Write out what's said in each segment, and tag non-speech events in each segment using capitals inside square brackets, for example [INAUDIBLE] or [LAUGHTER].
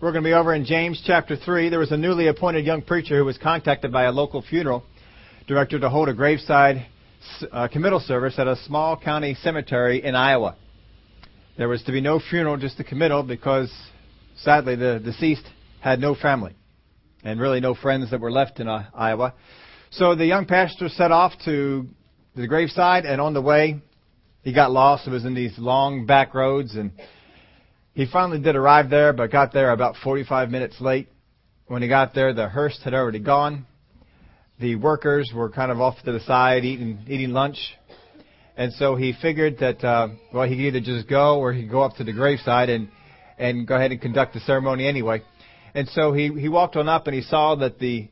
We're going to be over in James chapter 3. There was a newly appointed young preacher who was contacted by a local funeral director to hold a graveside uh, committal service at a small county cemetery in Iowa. There was to be no funeral, just a committal, because sadly the deceased had no family and really no friends that were left in uh, Iowa. So the young pastor set off to the graveside, and on the way, he got lost. It was in these long back roads, and he finally did arrive there, but got there about 45 minutes late. When he got there, the hearse had already gone. The workers were kind of off to the side eating eating lunch, and so he figured that uh, well, he could either just go or he could go up to the graveside and and go ahead and conduct the ceremony anyway. And so he he walked on up and he saw that the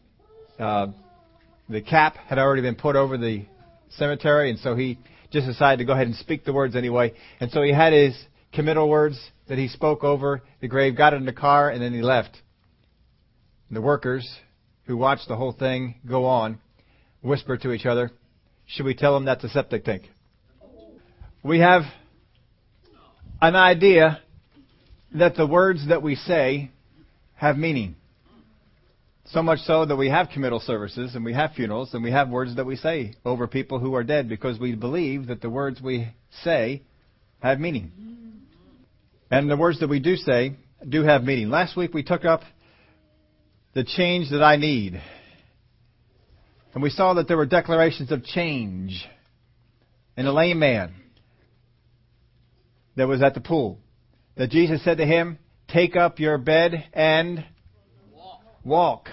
uh, the cap had already been put over the cemetery, and so he just decided to go ahead and speak the words anyway. And so he had his committal words that he spoke over the grave, got in the car, and then he left. And the workers who watched the whole thing go on whispered to each other, Should we tell him that's a septic tank? We have an idea that the words that we say have meaning. So much so that we have committal services and we have funerals and we have words that we say over people who are dead because we believe that the words we say have meaning. And the words that we do say do have meaning. Last week we took up the change that I need. And we saw that there were declarations of change in a lame man that was at the pool. That Jesus said to him, Take up your bed and walk.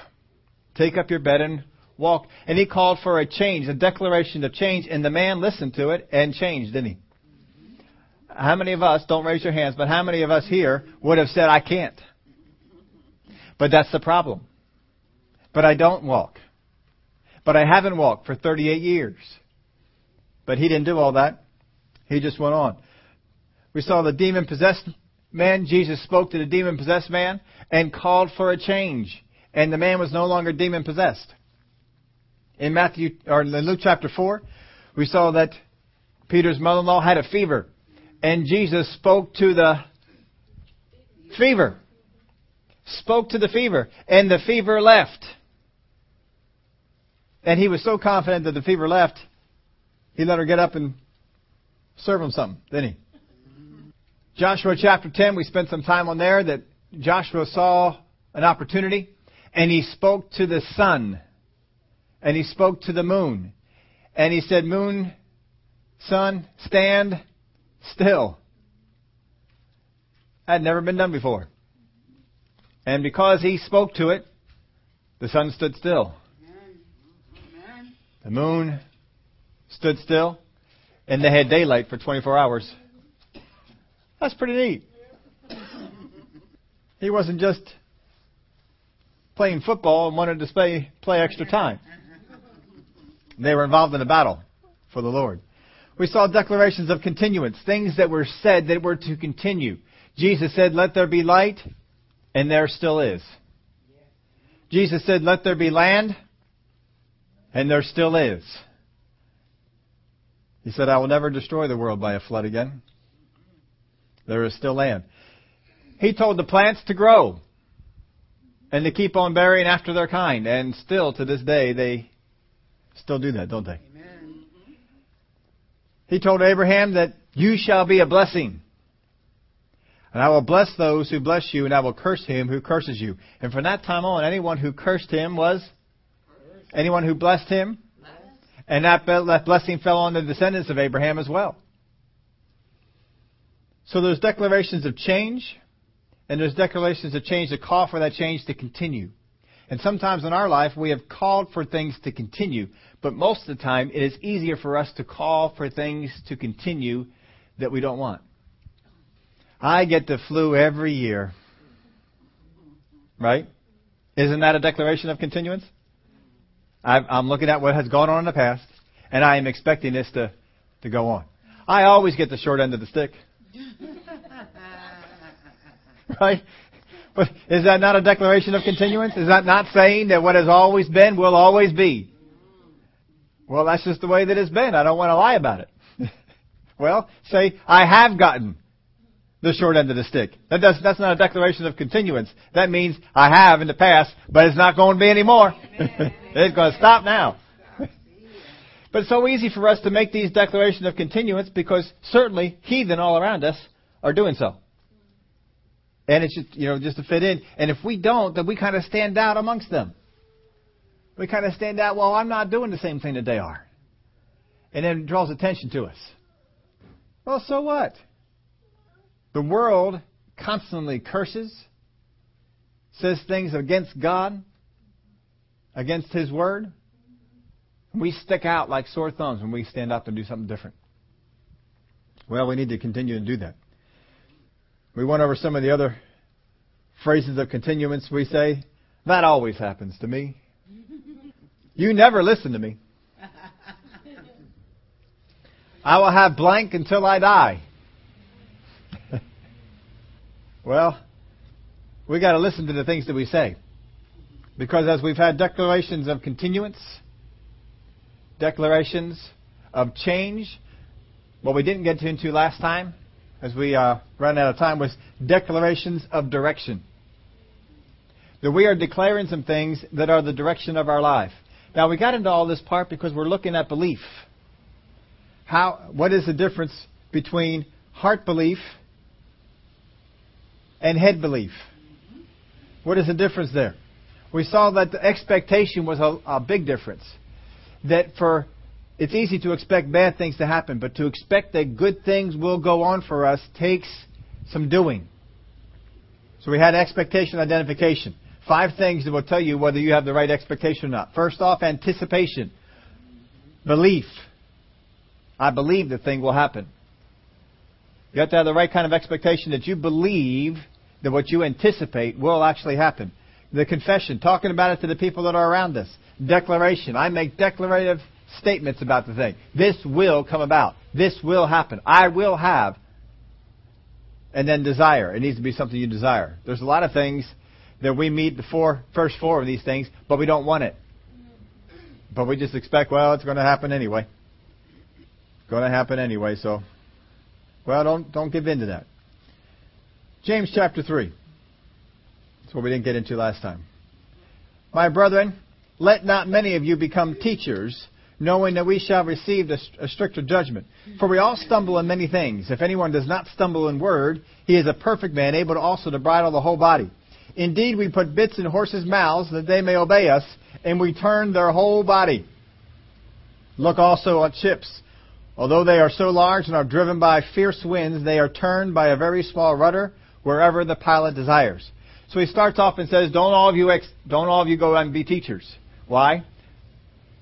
Take up your bed and walk. And he called for a change, a declaration of change, and the man listened to it and changed, didn't he? How many of us, don't raise your hands, but how many of us here would have said, I can't? But that's the problem. But I don't walk. But I haven't walked for 38 years. But he didn't do all that. He just went on. We saw the demon possessed man. Jesus spoke to the demon possessed man and called for a change. And the man was no longer demon possessed. In Matthew, or in Luke chapter 4, we saw that Peter's mother-in-law had a fever and Jesus spoke to the fever. Spoke to the fever. And the fever left. And he was so confident that the fever left, he let her get up and serve him something, didn't he? Joshua chapter 10, we spent some time on there that Joshua saw an opportunity and he spoke to the sun and he spoke to the moon and he said, Moon, sun, stand still. Had never been done before. And because he spoke to it, the sun stood still. The moon stood still, and they had daylight for 24 hours. That's pretty neat. He wasn't just playing football and wanted to play, play extra time. They were involved in a battle for the Lord. We saw declarations of continuance, things that were said that were to continue. Jesus said, Let there be light, and there still is. Jesus said, Let there be land, and there still is. He said, I will never destroy the world by a flood again. There is still land. He told the plants to grow and to keep on bearing after their kind. And still, to this day, they still do that, don't they? He told Abraham that you shall be a blessing. And I will bless those who bless you, and I will curse him who curses you. And from that time on, anyone who cursed him was anyone who blessed him. And that, blessing fell on the descendants of Abraham as well. So there's declarations of change, and there's declarations of change that call for that change to continue. And sometimes in our life, we have called for things to continue, but most of the time, it is easier for us to call for things to continue that we don't want. I get the flu every year. Right? Isn't that a declaration of continuance? I'm looking at what has gone on in the past, and I am expecting this to, to go on. I always get the short end of the stick. [LAUGHS] right? But is that not a declaration of continuance? Is that not saying that what has always been will always be? Well, that's just the way that it's been. I don't want to lie about it. [LAUGHS] well, say, I have gotten the short end of the stick. That does, that's not a declaration of continuance. That means I have in the past, but it's not going to be anymore. [LAUGHS] it's going to stop now. [LAUGHS] but it's so easy for us to make these declarations of continuance because certainly heathen all around us are doing so. And it's just, you know, just to fit in. And if we don't, then we kind of stand out amongst them. We kind of stand out, well, I'm not doing the same thing that they are. And then it draws attention to us. Well, so what? The world constantly curses, says things against God, against His Word. We stick out like sore thumbs when we stand up and do something different. Well, we need to continue to do that. We went over some of the other phrases of continuance we say. That always happens to me. You never listen to me. [LAUGHS] I will have blank until I die. [LAUGHS] well, we got to listen to the things that we say. Because as we've had declarations of continuance, declarations of change, what we didn't get into last time, as we uh, ran out of time, was declarations of direction. That we are declaring some things that are the direction of our life. Now, we got into all this part because we're looking at belief. How, what is the difference between heart belief and head belief? What is the difference there? We saw that the expectation was a, a big difference. That for it's easy to expect bad things to happen, but to expect that good things will go on for us takes some doing. So we had expectation identification. Five things that will tell you whether you have the right expectation or not. First off, anticipation. Belief. I believe the thing will happen. You have to have the right kind of expectation that you believe that what you anticipate will actually happen. The confession, talking about it to the people that are around us. Declaration. I make declarative statements about the thing. This will come about. This will happen. I will have. And then desire. It needs to be something you desire. There's a lot of things that we meet the four, first four of these things, but we don't want it. But we just expect, well, it's going to happen anyway It's going to happen anyway, so well, don't don't give in to that. James chapter 3. That's what we didn't get into last time. My brethren, let not many of you become teachers, knowing that we shall receive a, stricter judgment. For we all stumble in many things. If anyone does not stumble in word, he is a perfect man, able also to bridle the whole body. Indeed, we put bits in horses' mouths that they may obey us, and we turn their whole body. Look also at ships Although they are so large and are driven by fierce winds, they are turned by a very small rudder wherever the pilot desires. So he starts off and says, "Don't all of you ex- don't all of you go and be teachers." Why?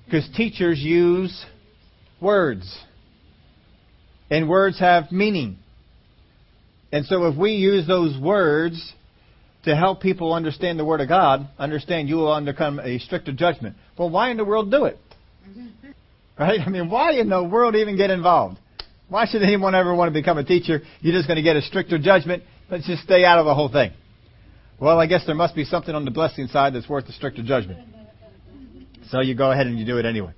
Because teachers use words, and words have meaning. And so if we use those words to help people understand the Word of God, understand you will undercome a stricter judgment. Well, why in the world do it? [LAUGHS] Right? I mean, why in the world even get involved? Why should anyone ever want to become a teacher? You're just going to get a stricter judgment. Let's just stay out of the whole thing. Well, I guess there must be something on the blessing side that's worth a stricter judgment. So you go ahead and you do it anyway.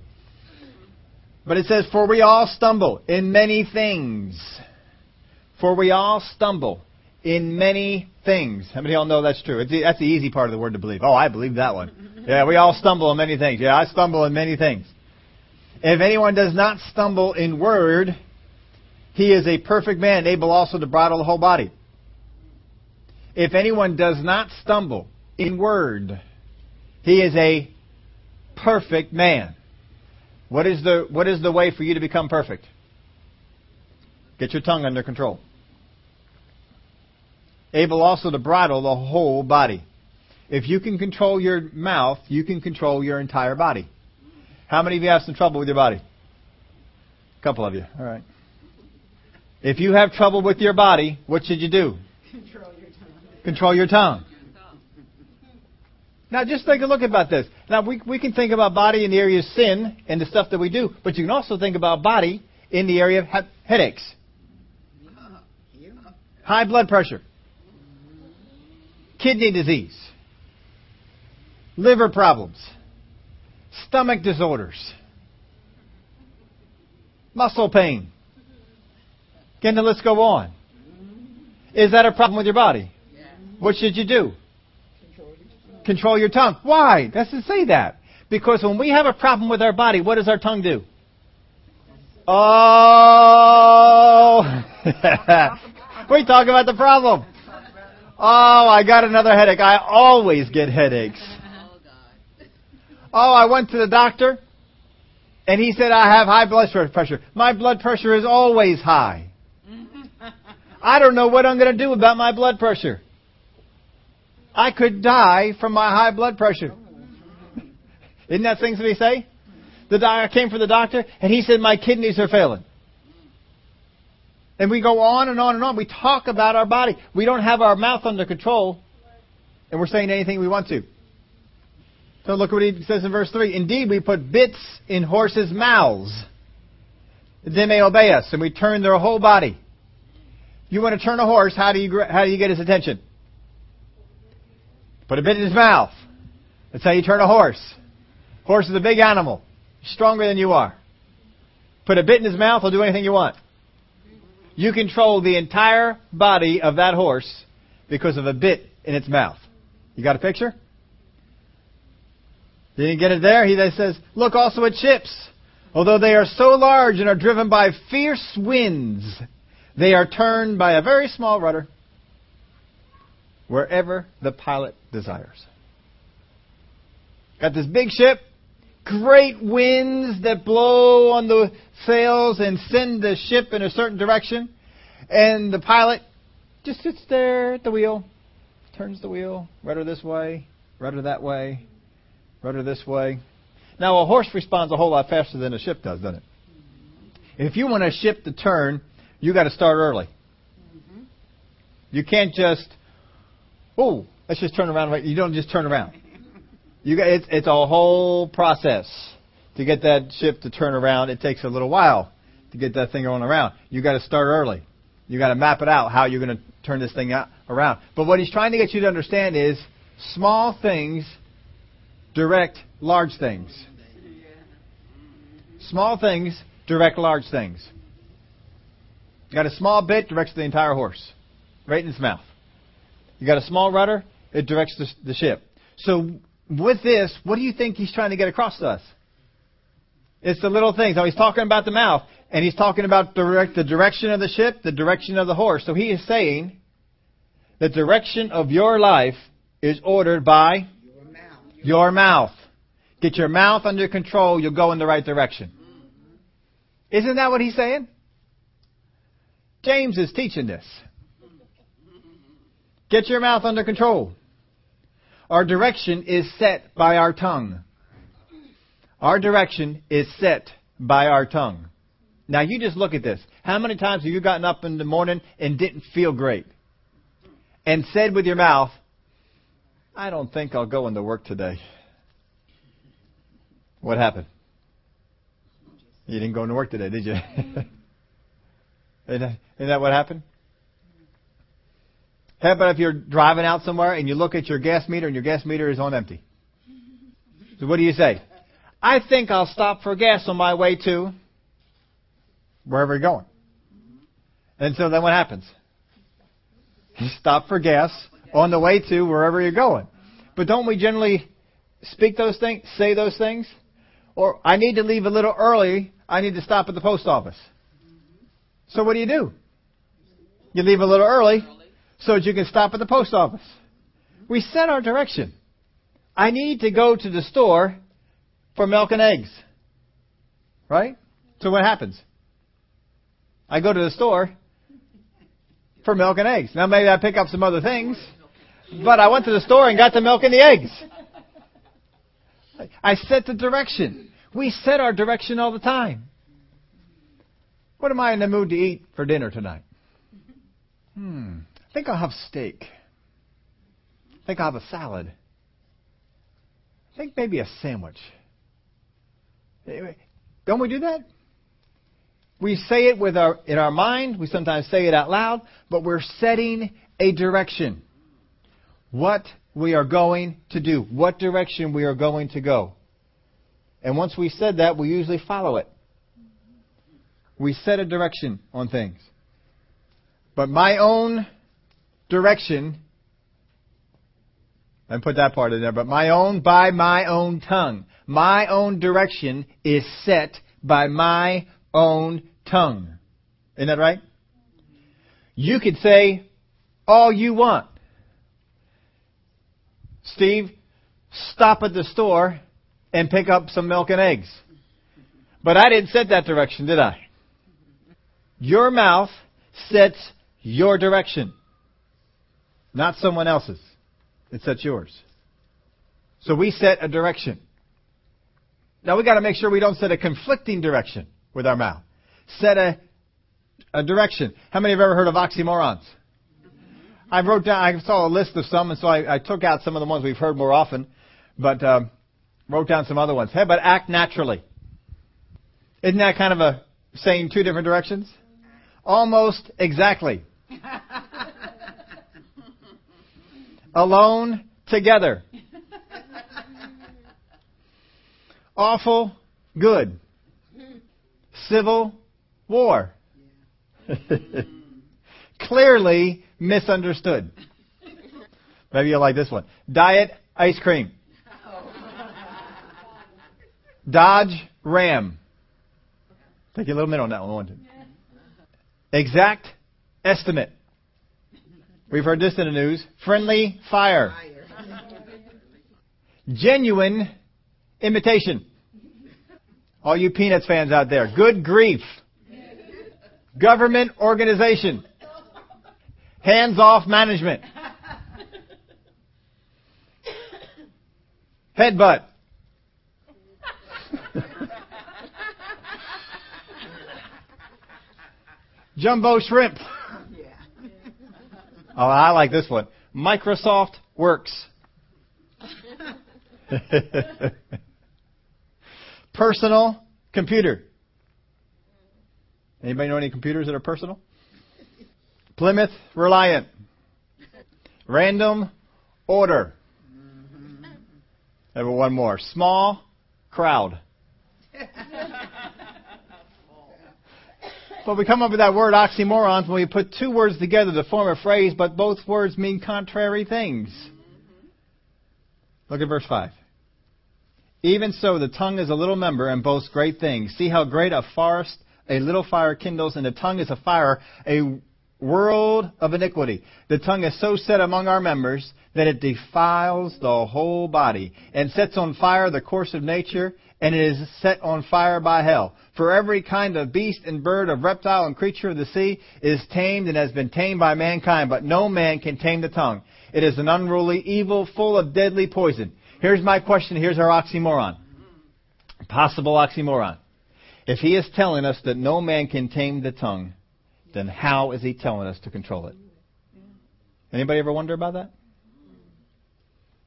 But it says, For we all stumble in many things. For we all stumble in many things. How many of y'all know that's true? That's the easy part of the word to believe. Oh, I believe that one. Yeah, we all stumble in many things. Yeah, I stumble in many things. If anyone does not stumble in word, he is a perfect man, able also to bridle the whole body. If anyone does not stumble in word, he is a perfect man. What is the, what is the way for you to become perfect? Get your tongue under control. Able also to bridle the whole body. If you can control your mouth, you can control your entire body. How many of you have some trouble with your body? A couple of you. All right. If you have trouble with your body, what should you do? Control your tongue. Control your tongue. Now, just take a look about this. Now, we, we can think about body in the area of sin and the stuff that we do, but you can also think about body in the area of he- headaches, high blood pressure, kidney disease, liver problems, stomach disorders, muscle pain. Can the list go on? Is that a problem with your body? What should you do? Control your tongue. Why? Doesn't say that. Because when we have a problem with our body, what does our tongue do? Oh! [LAUGHS] we talk about the problem. Oh, I got another headache. I always get headaches. [LAUGHS] Oh, oh, I went to the doctor and he said I have high blood pressure. My blood pressure is always high. [LAUGHS] I don't know what I'm going to do about my blood pressure. I could die from my high blood pressure. Oh. [LAUGHS] Isn't that things that he say? The doctor came for the doctor and he said my kidneys are failing. And we go on and on and on. We talk about our body. We don't have our mouth under control, and we're saying anything we want to. So look what he says in verse 3. Indeed, we put bits in horses' mouths. Then they obey us, and we turn their whole body. You want to turn a horse, how do you, how do you get his attention? Put a bit in his mouth. That's how you turn a horse. Horse is a big animal, stronger than you are. Put a bit in his mouth, he'll do anything you want. You control the entire body of that horse because of a bit in its mouth. You got a picture? Did you get it there? He then says, Look also at ships. Although they are so large and are driven by fierce winds, they are turned by a very small rudder wherever the pilot desires. Got this big ship, great winds that blow on the sails and send the ship in a certain direction. And the pilot just sits there at the wheel, turns the wheel, rudder this way, rudder that way, rudder this way. Now, a horse responds a whole lot faster than a ship does, doesn't it? If you want a ship to turn, you got to start early. Mm-hmm. You can't just, oh, let's just turn around. You don't just turn around. You got, it's, it's a whole process to get that ship to turn around. It takes a little while to get that thing going around. You got to start early. You got to map it out how you're going to turn this thing out, around. But what he's trying to get you to understand is small things direct large things. Small things direct large things. You got a small bit directs the entire horse, right in its mouth. You got a small rudder, it directs the, the ship. So with this, what do you think he's trying to get across to us? It's the little things. Now he's talking about the mouth, and he's talking about direct, the direction of the ship, the direction of the horse. So he is saying the direction of your life is ordered by your mouth. Your mouth. Get your mouth under control, you'll go in the right direction. Isn't that what he's saying? James is teaching this. Get your mouth under control. Our direction is set by our tongue. Our direction is set by our tongue. Now you just look at this. How many times have you gotten up in the morning and didn't feel great? And said with your mouth, I don't think I'll go into work today. What happened? You didn't go into work today, did you? [LAUGHS] Isn't that what happened? How about if you're driving out somewhere and you look at your gas meter and your gas meter is on empty? So what do you say? I think I'll stop for gas on my way to wherever you're going. And so then what happens? [LAUGHS] You stop for gas on the way to wherever you're going. But don't we generally speak those things, say those things? Or I need to leave a little early. I need to stop at the post office. So what do you do? You leave a little early so that you can stop at the post office. We set our direction. I need to go to the store for milk and eggs. Right? So what happens? I go to the store for milk and eggs. Now maybe I pick up some other things, but I went to the store and got the milk and the eggs. I set the direction. We set our direction all the time. What am I in the mood to eat for dinner tonight? Hmm. I think I'll have steak. I think I'll have a salad. I think maybe a sandwich. Don't we do that? We say it with our in our mind, we sometimes say it out loud, but we're setting a direction. What we are going to do, what direction we are going to go. And once we said that, we usually follow it. We set a direction on things. But my own direction. And put that part in there, but my own by my own tongue. My own direction is set by my own tongue. Isn't that right? You could say all you want. Steve, stop at the store and pick up some milk and eggs. But I didn't set that direction, did I? Your mouth sets your direction, not someone else's. It sets yours. So we set a direction. Now we got to make sure we don't set a conflicting direction with our mouth. Set a a direction. How many have ever heard of oxymorons? I wrote down. I saw a list of some, and so I, I took out some of the ones we've heard more often, but um, wrote down some other ones. Hey, but act naturally. Isn't that kind of a saying two different directions? Almost exactly. [LAUGHS] Alone, together. Awful, good. Civil, war. [LAUGHS] Clearly misunderstood. Maybe you'll like this one. Diet ice cream. Dodge Ram. Take a little minute on that one. Exact estimate. We've heard this in the news. Friendly fire. Genuine imitation. All you Peanuts fans out there. Good grief. Government organization. Hands off management. Headbutt. Jumbo shrimp. Oh, I like this one. Microsoft Works. [LAUGHS] Personal computer. Anybody know any computers that are personal? Plymouth Reliant. Random order. Have one more. Small crowd. but we come up with that word oxymorons when we put two words together to form a phrase, but both words mean contrary things. Look at verse 5. Even so, the tongue is a little member and boasts great things. See how great a forest a little fire kindles, and the tongue is a fire, a world of iniquity. The tongue is so set among our members that it defiles the whole body and sets on fire the course of nature, and it is set on fire by hell. For every kind of beast and bird, of reptile and creature of the sea is tamed and has been tamed by mankind, but no man can tame the tongue. It is an unruly evil full of deadly poison. Here's my question. Here's our oxymoron. Possible oxymoron. If he is telling us that no man can tame the tongue, then how is he telling us to control it? Anybody ever wonder about that?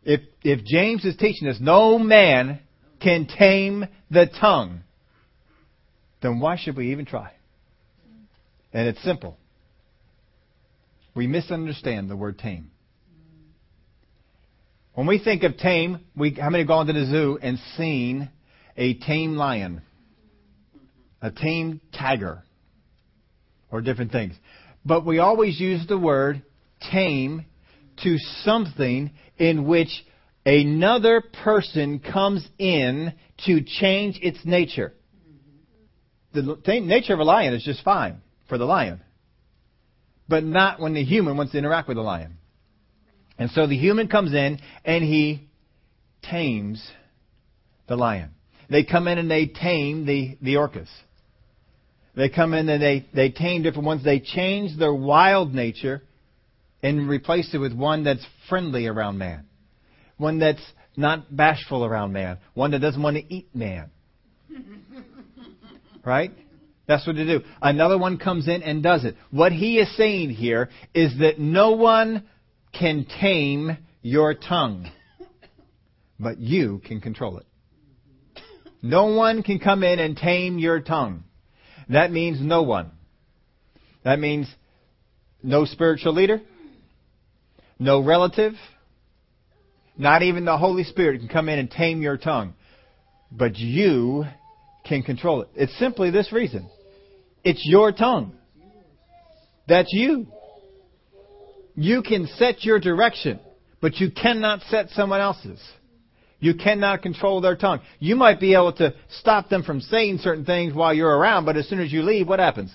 If if James is teaching us no man can tame the tongue, then why should we even try? And it's simple. We misunderstand the word tame. When we think of tame, we how many have gone to the zoo and seen a tame lion? a tame tiger, or different things. But we always use the word tame to something in which another person comes in to change its nature. The nature of a lion is just fine for the lion, but not when the human wants to interact with the lion. And so the human comes in and he tames the lion. They come in and they tame the, the orcas. They come in and they, they tame different ones. They change their wild nature and replace it with one that's friendly around man. One that's not bashful around man. One that doesn't want to eat man. [LAUGHS] right? That's what they do. Another one comes in and does it. What he is saying here is that no one can tame your tongue, but you can control it. No one can come in and tame your tongue. That means no one. That means no spiritual leader, no relative, not even the Holy Spirit can come in and tame your tongue. But you can control it. It's simply this reason. It's your tongue. That's you. You can set your direction, but you cannot set someone else's. You cannot control their tongue. You might be able to stop them from saying certain things while you're around, but as soon as you leave, what happens?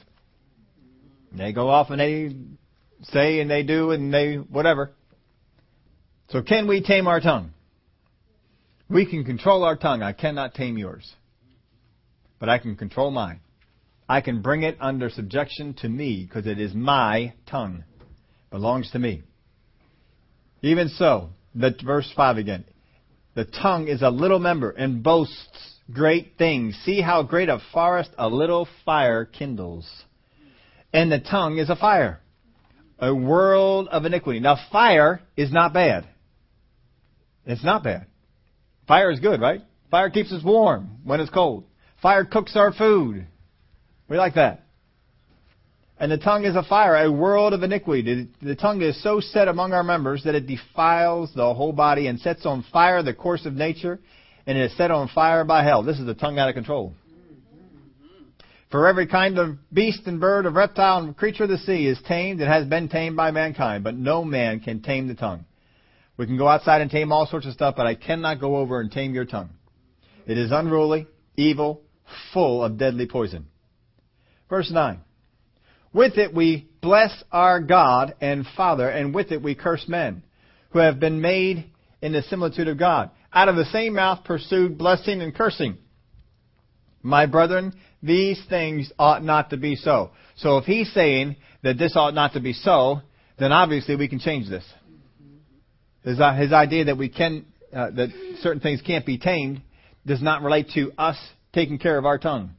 They go off and they say and they do and they whatever. So can we tame our tongue? We can control our tongue. I cannot tame yours. But I can control mine. I can bring it under subjection to me because it is my tongue. Belongs to me. Even so, the verse 5 again. The tongue is a little member and boasts great things. See how great a forest a little fire kindles. And the tongue is a fire, a world of iniquity. Now, fire is not bad. It's not bad. Fire is good, right? Fire keeps us warm when it's cold. Fire cooks our food. We like that. And the tongue is a fire, a world of iniquity. The tongue is so set among our members that it defiles the whole body and sets on fire the course of nature, and it is set on fire by hell. This is the tongue out of control. For every kind of beast and bird, of reptile and creature of the sea is tamed and has been tamed by mankind, but no man can tame the tongue. We can go outside and tame all sorts of stuff, but I cannot go over and tame your tongue. It is unruly, evil, full of deadly poison. Verse 9. With it we bless our God and Father, and with it we curse men, who have been made in the similitude of God. Out of the same mouth pursued blessing and cursing. My brethren, these things ought not to be so. So if he's saying that this ought not to be so, then obviously we can change this. His, uh, his idea that we can, uh, that certain things can't be tamed does not relate to us taking care of our tongue.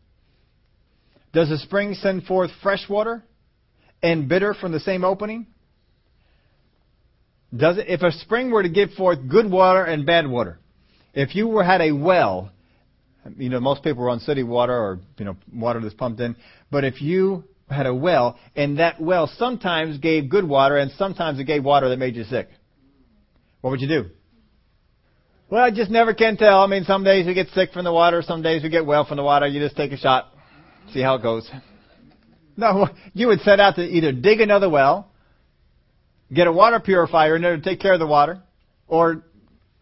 Does a spring send forth fresh water and bitter from the same opening? Does it, if a spring were to give forth good water and bad water, if you were had a well, you know most people are on city water or you know water that's pumped in, but if you had a well and that well sometimes gave good water and sometimes it gave water that made you sick, what would you do? Well, I just never can tell. I mean, some days we get sick from the water, some days we get well from the water. You just take a shot. See how it goes. No, [LAUGHS] you would set out to either dig another well, get a water purifier in order to take care of the water, or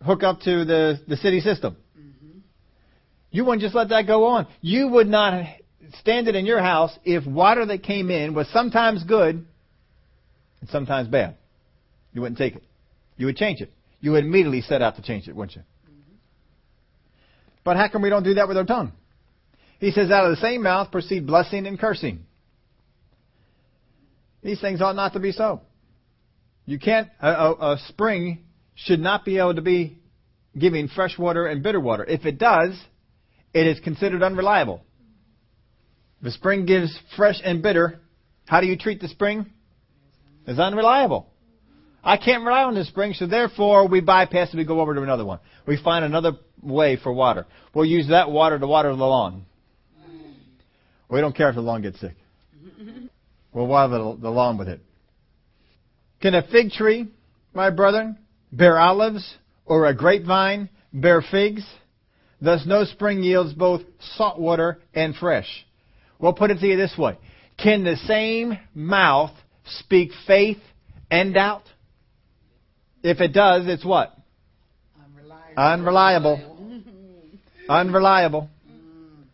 hook up to the, the city system. Mm-hmm. You wouldn't just let that go on. You would not stand it in your house if water that came in was sometimes good and sometimes bad. You wouldn't take it. You would change it. You would immediately set out to change it, wouldn't you? Mm-hmm. But how come we don't do that with our tongue? He says, out of the same mouth proceed blessing and cursing. These things ought not to be so. You can't, a, a, a spring should not be able to be giving fresh water and bitter water. If it does, it is considered unreliable. If a spring gives fresh and bitter, how do you treat the spring? It's unreliable. I can't rely on this spring, so therefore we bypass it. We go over to another one. We find another way for water. We'll use that water to water the lawn. We don't care if the lawn gets sick. We'll water the, the lawn with it. Can a fig tree, my brethren, bear olives, or a grapevine bear figs? Thus no spring yields both salt water and fresh. We'll put it to you this way. Can the same mouth speak faith and doubt? If it does, it's what? Unreliable. Unreliable. Unreliable. [LAUGHS] Mm.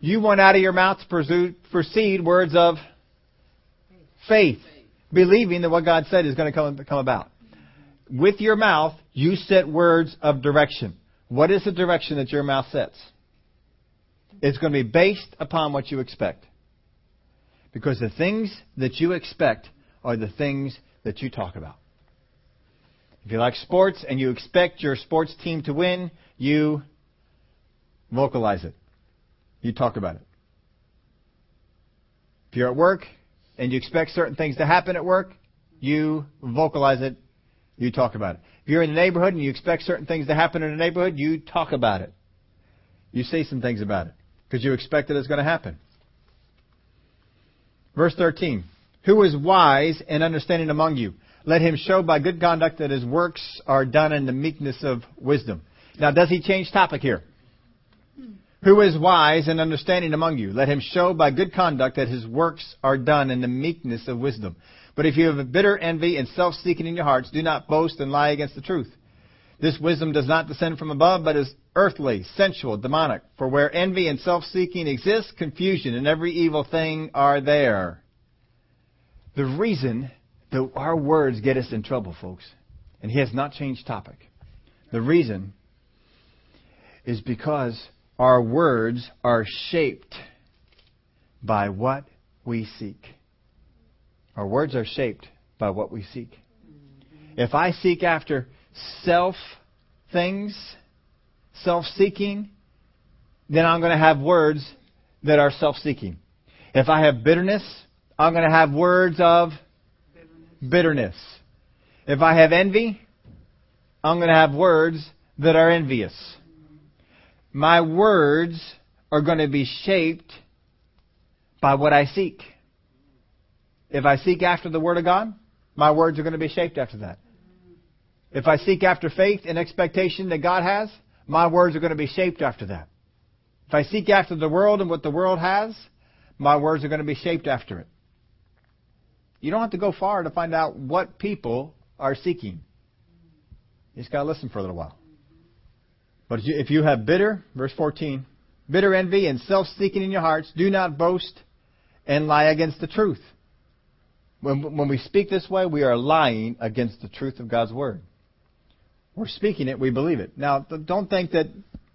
You want out of your mouth to proceed words of faith, believing that what God said is going to come, come about. With your mouth, you set words of direction. What is the direction that your mouth sets? It's going to be based upon what you expect. Because the things that you expect are the things that you talk about. If you like sports and you expect your sports team to win, you vocalize it. You talk about it. If you're at work and you expect certain things to happen at work, you vocalize it. You talk about it. If you're in the neighborhood and you expect certain things to happen in the neighborhood, you talk about it. You say some things about it because you expect that it's going to happen. Verse 13. Who is wise and understanding among you? Let him show by good conduct that his works are done in the meekness of wisdom. Now, does he change topic here? Who is wise and understanding among you? Let him show by good conduct that his works are done in the meekness of wisdom. But if you have a bitter envy and self-seeking in your hearts, do not boast and lie against the truth. This wisdom does not descend from above, but is earthly, sensual, demonic. For where envy and self-seeking exist, confusion and every evil thing are there. The reason that our words get us in trouble, folks, and he has not changed topic. The reason is because our words are shaped by what we seek. Our words are shaped by what we seek. If I seek after self things, self seeking, then I'm going to have words that are self seeking. If I have bitterness, I'm going to have words of bitterness. bitterness. If I have envy, I'm going to have words that are envious. My words are going to be shaped by what I seek. If I seek after the Word of God, my words are going to be shaped after that. If I seek after faith and expectation that God has, my words are going to be shaped after that. If I seek after the world and what the world has, my words are going to be shaped after it. You don't have to go far to find out what people are seeking. You just got to listen for a little while. But if you have bitter, verse 14, bitter envy and self-seeking in your hearts, do not boast and lie against the truth. When, when we speak this way, we are lying against the truth of God's Word. We're speaking it, we believe it. Now, don't think that,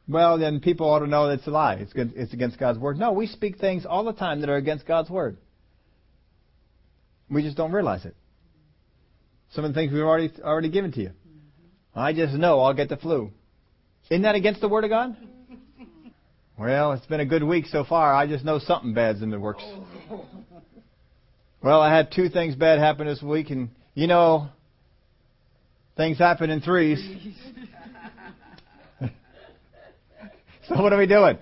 well, then people ought to know that it's a lie. It's, it's against God's Word. No, we speak things all the time that are against God's Word. We just don't realize it. Some of the things we've already, already given to you. I just know I'll get the flu. Isn't that against the Word of God? Well, it's been a good week so far. I just know something bad's in the works. Well, I had two things bad happen this week, and you know, things happen in threes. [LAUGHS] so what are we doing?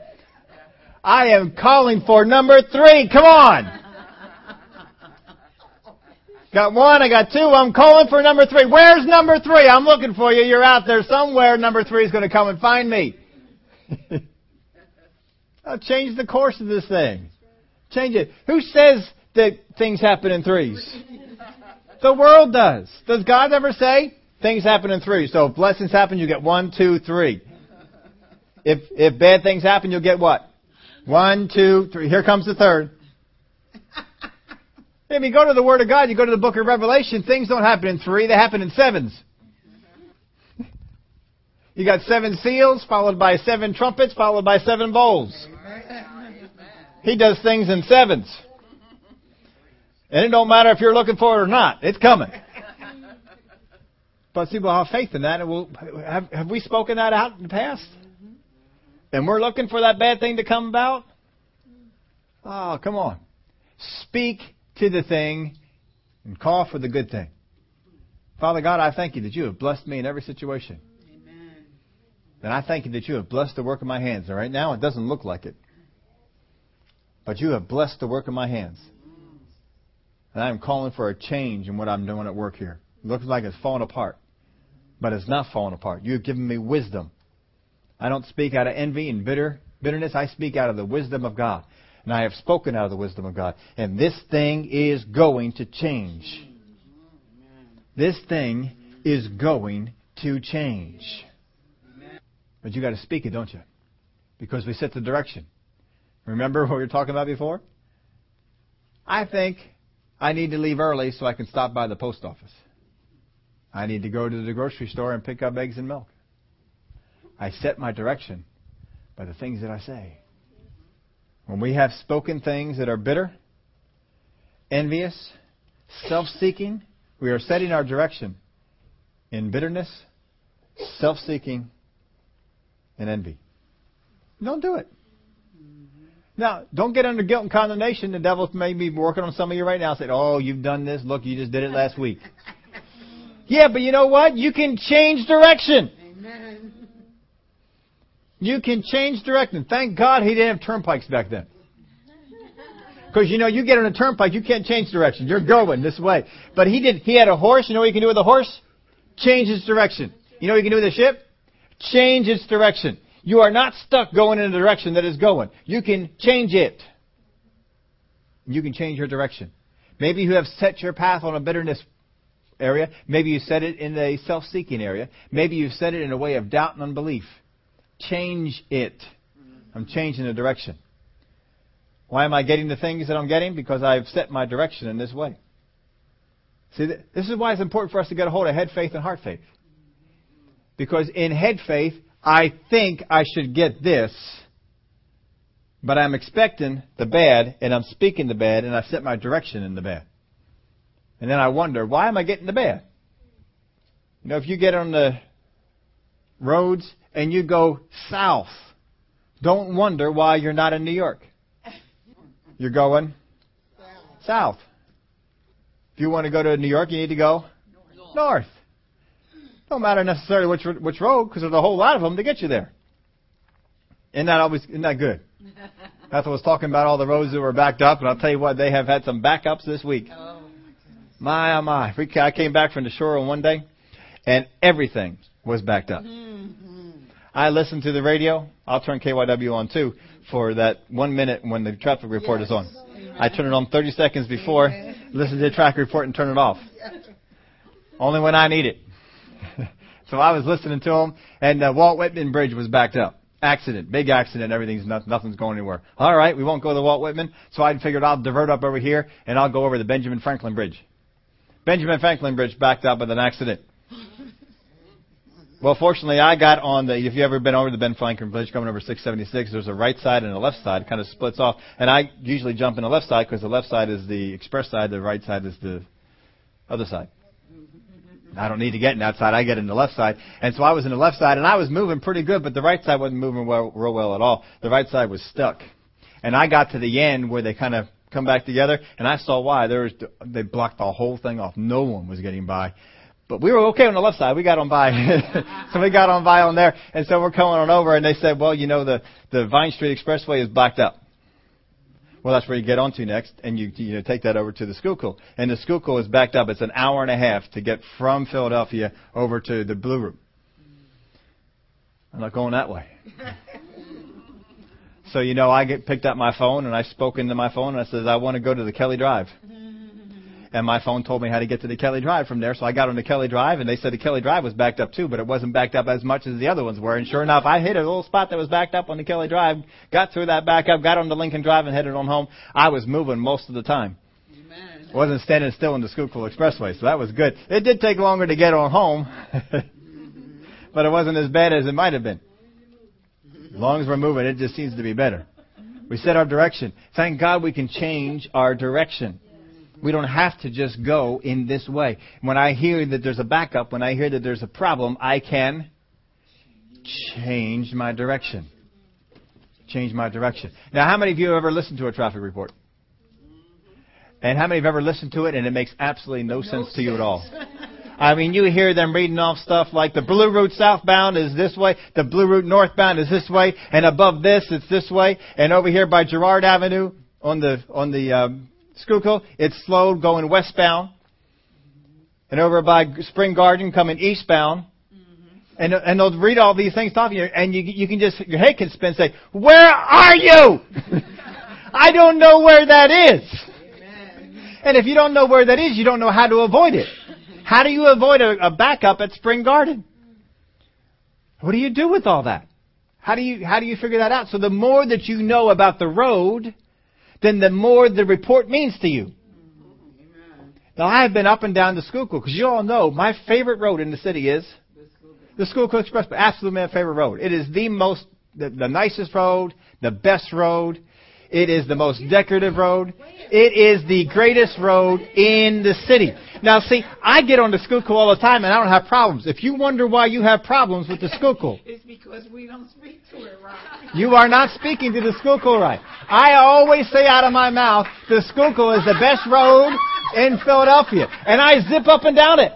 I am calling for number three. Come on. Got one, I got two, I'm calling for number three. Where's number three? I'm looking for you. You're out there somewhere. Number three is going to come and find me. [LAUGHS] I'll change the course of this thing. Change it. Who says that things happen in threes? [LAUGHS] The world does. Does God ever say things happen in threes? So if blessings happen, you get one, two, three. If if bad things happen, you'll get what? One, two, three. Here comes the third. If you go to the Word of God, you go to the book of Revelation, things don't happen in three, they happen in sevens. You got seven seals, followed by seven trumpets, followed by seven bowls. He does things in sevens. And it don't matter if you're looking for it or not. It's coming. But see, we'll have faith in that. And we'll, have, have we spoken that out in the past? And we're looking for that bad thing to come about? Oh, come on. Speak to the thing and call for the good thing. Father God, I thank you that you have blessed me in every situation. Amen. And I thank you that you have blessed the work of my hands. And right now it doesn't look like it. But you have blessed the work of my hands. And I am calling for a change in what I'm doing at work here. It looks like it's falling apart. But it's not falling apart. You have given me wisdom. I don't speak out of envy and bitter bitterness. I speak out of the wisdom of God. And I have spoken out of the wisdom of God. And this thing is going to change. This thing is going to change. But you got to speak it, don't you? Because we set the direction. Remember [LAUGHS] what we were talking about before? I think I need to leave early so I can stop by the post office. I need to go to the grocery store and pick up eggs and milk. I set my direction by the things that I say. When we have spoken things that are bitter, envious, self seeking, we are setting our direction in bitterness, self seeking, and envy. Don't do it. Now, don't get under guilt and condemnation. The devil may be working on some of you right now. Saying, "Oh, you've done this. Look, you just did it last week." [LAUGHS] yeah, but you know what? You can change direction. Amen. You can change direction. Thank God he didn't have turnpikes back then. Because you know, you get on a turnpike, you can't change direction. You're going this way. But he did. He had a horse. You know what you can do with a horse? Change its direction. You know what you can do with a ship? Change its direction. You are not stuck going in the direction that it's going. You can change it. You can change your direction. Maybe you have set your path on a bitterness area. Maybe you set it in a self-seeking area. Maybe you've set it in a way of doubt and unbelief. Change it. I'm changing the direction. Why am I getting the things that I'm getting? Because I've set my direction in this way. See, this is why it's important for us to get a hold of head faith and heart faith. Because in head faith, I think I should get this, but I'm expecting the bad, and I'm speaking the bad, and I've set my direction in the bad. And then I wonder, why am I getting the bad? You know, if you get on the roads and you go south, don't wonder why you're not in New York. You're going south. If you want to go to New York, you need to go north. north. Don't matter necessarily which which road, because there's a whole lot of them to get you there. Isn't that always isn't that good? [LAUGHS] Ethel was talking about all the roads that were backed up, and I'll tell you what, they have had some backups this week. Oh, my, oh my. I came back from the shore on one day, and everything was backed up. Mm-hmm. I listen to the radio. I'll turn KYW on too for that one minute when the traffic report yes. is on. Amen. I turn it on 30 seconds before, Amen. listen to the traffic report, and turn it off. Only when I need it. [LAUGHS] so I was listening to them, and the Walt Whitman Bridge was backed up. Accident, big accident, everything's not, nothing's going anywhere. All right, we won't go to the Walt Whitman, so I figured I'll divert up over here, and I'll go over the Benjamin Franklin Bridge. Benjamin Franklin Bridge backed up with an accident. Well, fortunately, I got on the. If you ever been over the Ben Franklin Bridge coming over 676, there's a right side and a left side, kind of splits off. And I usually jump in the left side because the left side is the express side, the right side is the other side. I don't need to get in that side. I get in the left side. And so I was in the left side, and I was moving pretty good, but the right side wasn't moving well, real well at all. The right side was stuck. And I got to the end where they kind of come back together, and I saw why. There was they blocked the whole thing off. No one was getting by. But we were okay on the left side. We got on by. so [LAUGHS] we got on by on there. And so we're coming on over and they said, well, you know, the, the Vine Street Expressway is blocked up. Well, that's where you get onto next, and you you know, take that over to the Schuylkill. And the Schuylkill is backed up. It's an hour and a half to get from Philadelphia over to the Blue Route. I'm not going that way. [LAUGHS] so you know, I get picked up my phone and I spoke into my phone and I said, I want to go to the Kelly Drive mm-hmm. And my phone told me how to get to the Kelly Drive from there. So I got on the Kelly Drive, and they said the Kelly Drive was backed up too, but it wasn't backed up as much as the other ones were. And sure enough, I hit a little spot that was backed up on the Kelly Drive, got through that backup, got on the Lincoln Drive, and headed on home. I was moving most of the time. Amen. Wasn't standing still in the Schuylkill Expressway, so that was good. It did take longer to get on home, [LAUGHS] but it wasn't as bad as it might have been. As long as we're moving, it just seems to be better. We set our direction. Thank God we can change our direction. We don't have to just go in this way. When I hear that there's a backup, when I hear that there's a problem, I can change my direction. Change my direction. Now, how many of you have ever listened to a traffic report? And how many have ever listened to it and it makes absolutely no, no sense, sense to you at all? I mean, you hear them reading off stuff like the Blue Route southbound is this way, the Blue Route northbound is this way, and above this it's this way, and over here by Girard Avenue on the on the um, Schuylkill, it's slow going westbound. And over by Spring Garden coming eastbound. Mm-hmm. And, and they'll read all these things talking to you, and you, you can just, your head can spin and say, Where are you? [LAUGHS] I don't know where that is. Amen. And if you don't know where that is, you don't know how to avoid it. How do you avoid a, a backup at Spring Garden? What do you do with all that? How do you how do you figure that out? So the more that you know about the road, then the more the report means to you. Now, I have been up and down the Schuylkill because you all know my favorite road in the city is the Schuylkill Expressway. Absolutely my favorite road. It is the most, the, the nicest road, the best road. It is the most decorative road. It is the greatest road in the city. Now, see, I get on the Schuylkill all the time, and I don't have problems. If you wonder why you have problems with the Schuylkill, [LAUGHS] it's because we don't speak to it right. You are not speaking to the Schuylkill right. I always say out of my mouth, the Schuylkill is the best road in Philadelphia, and I zip up and down it.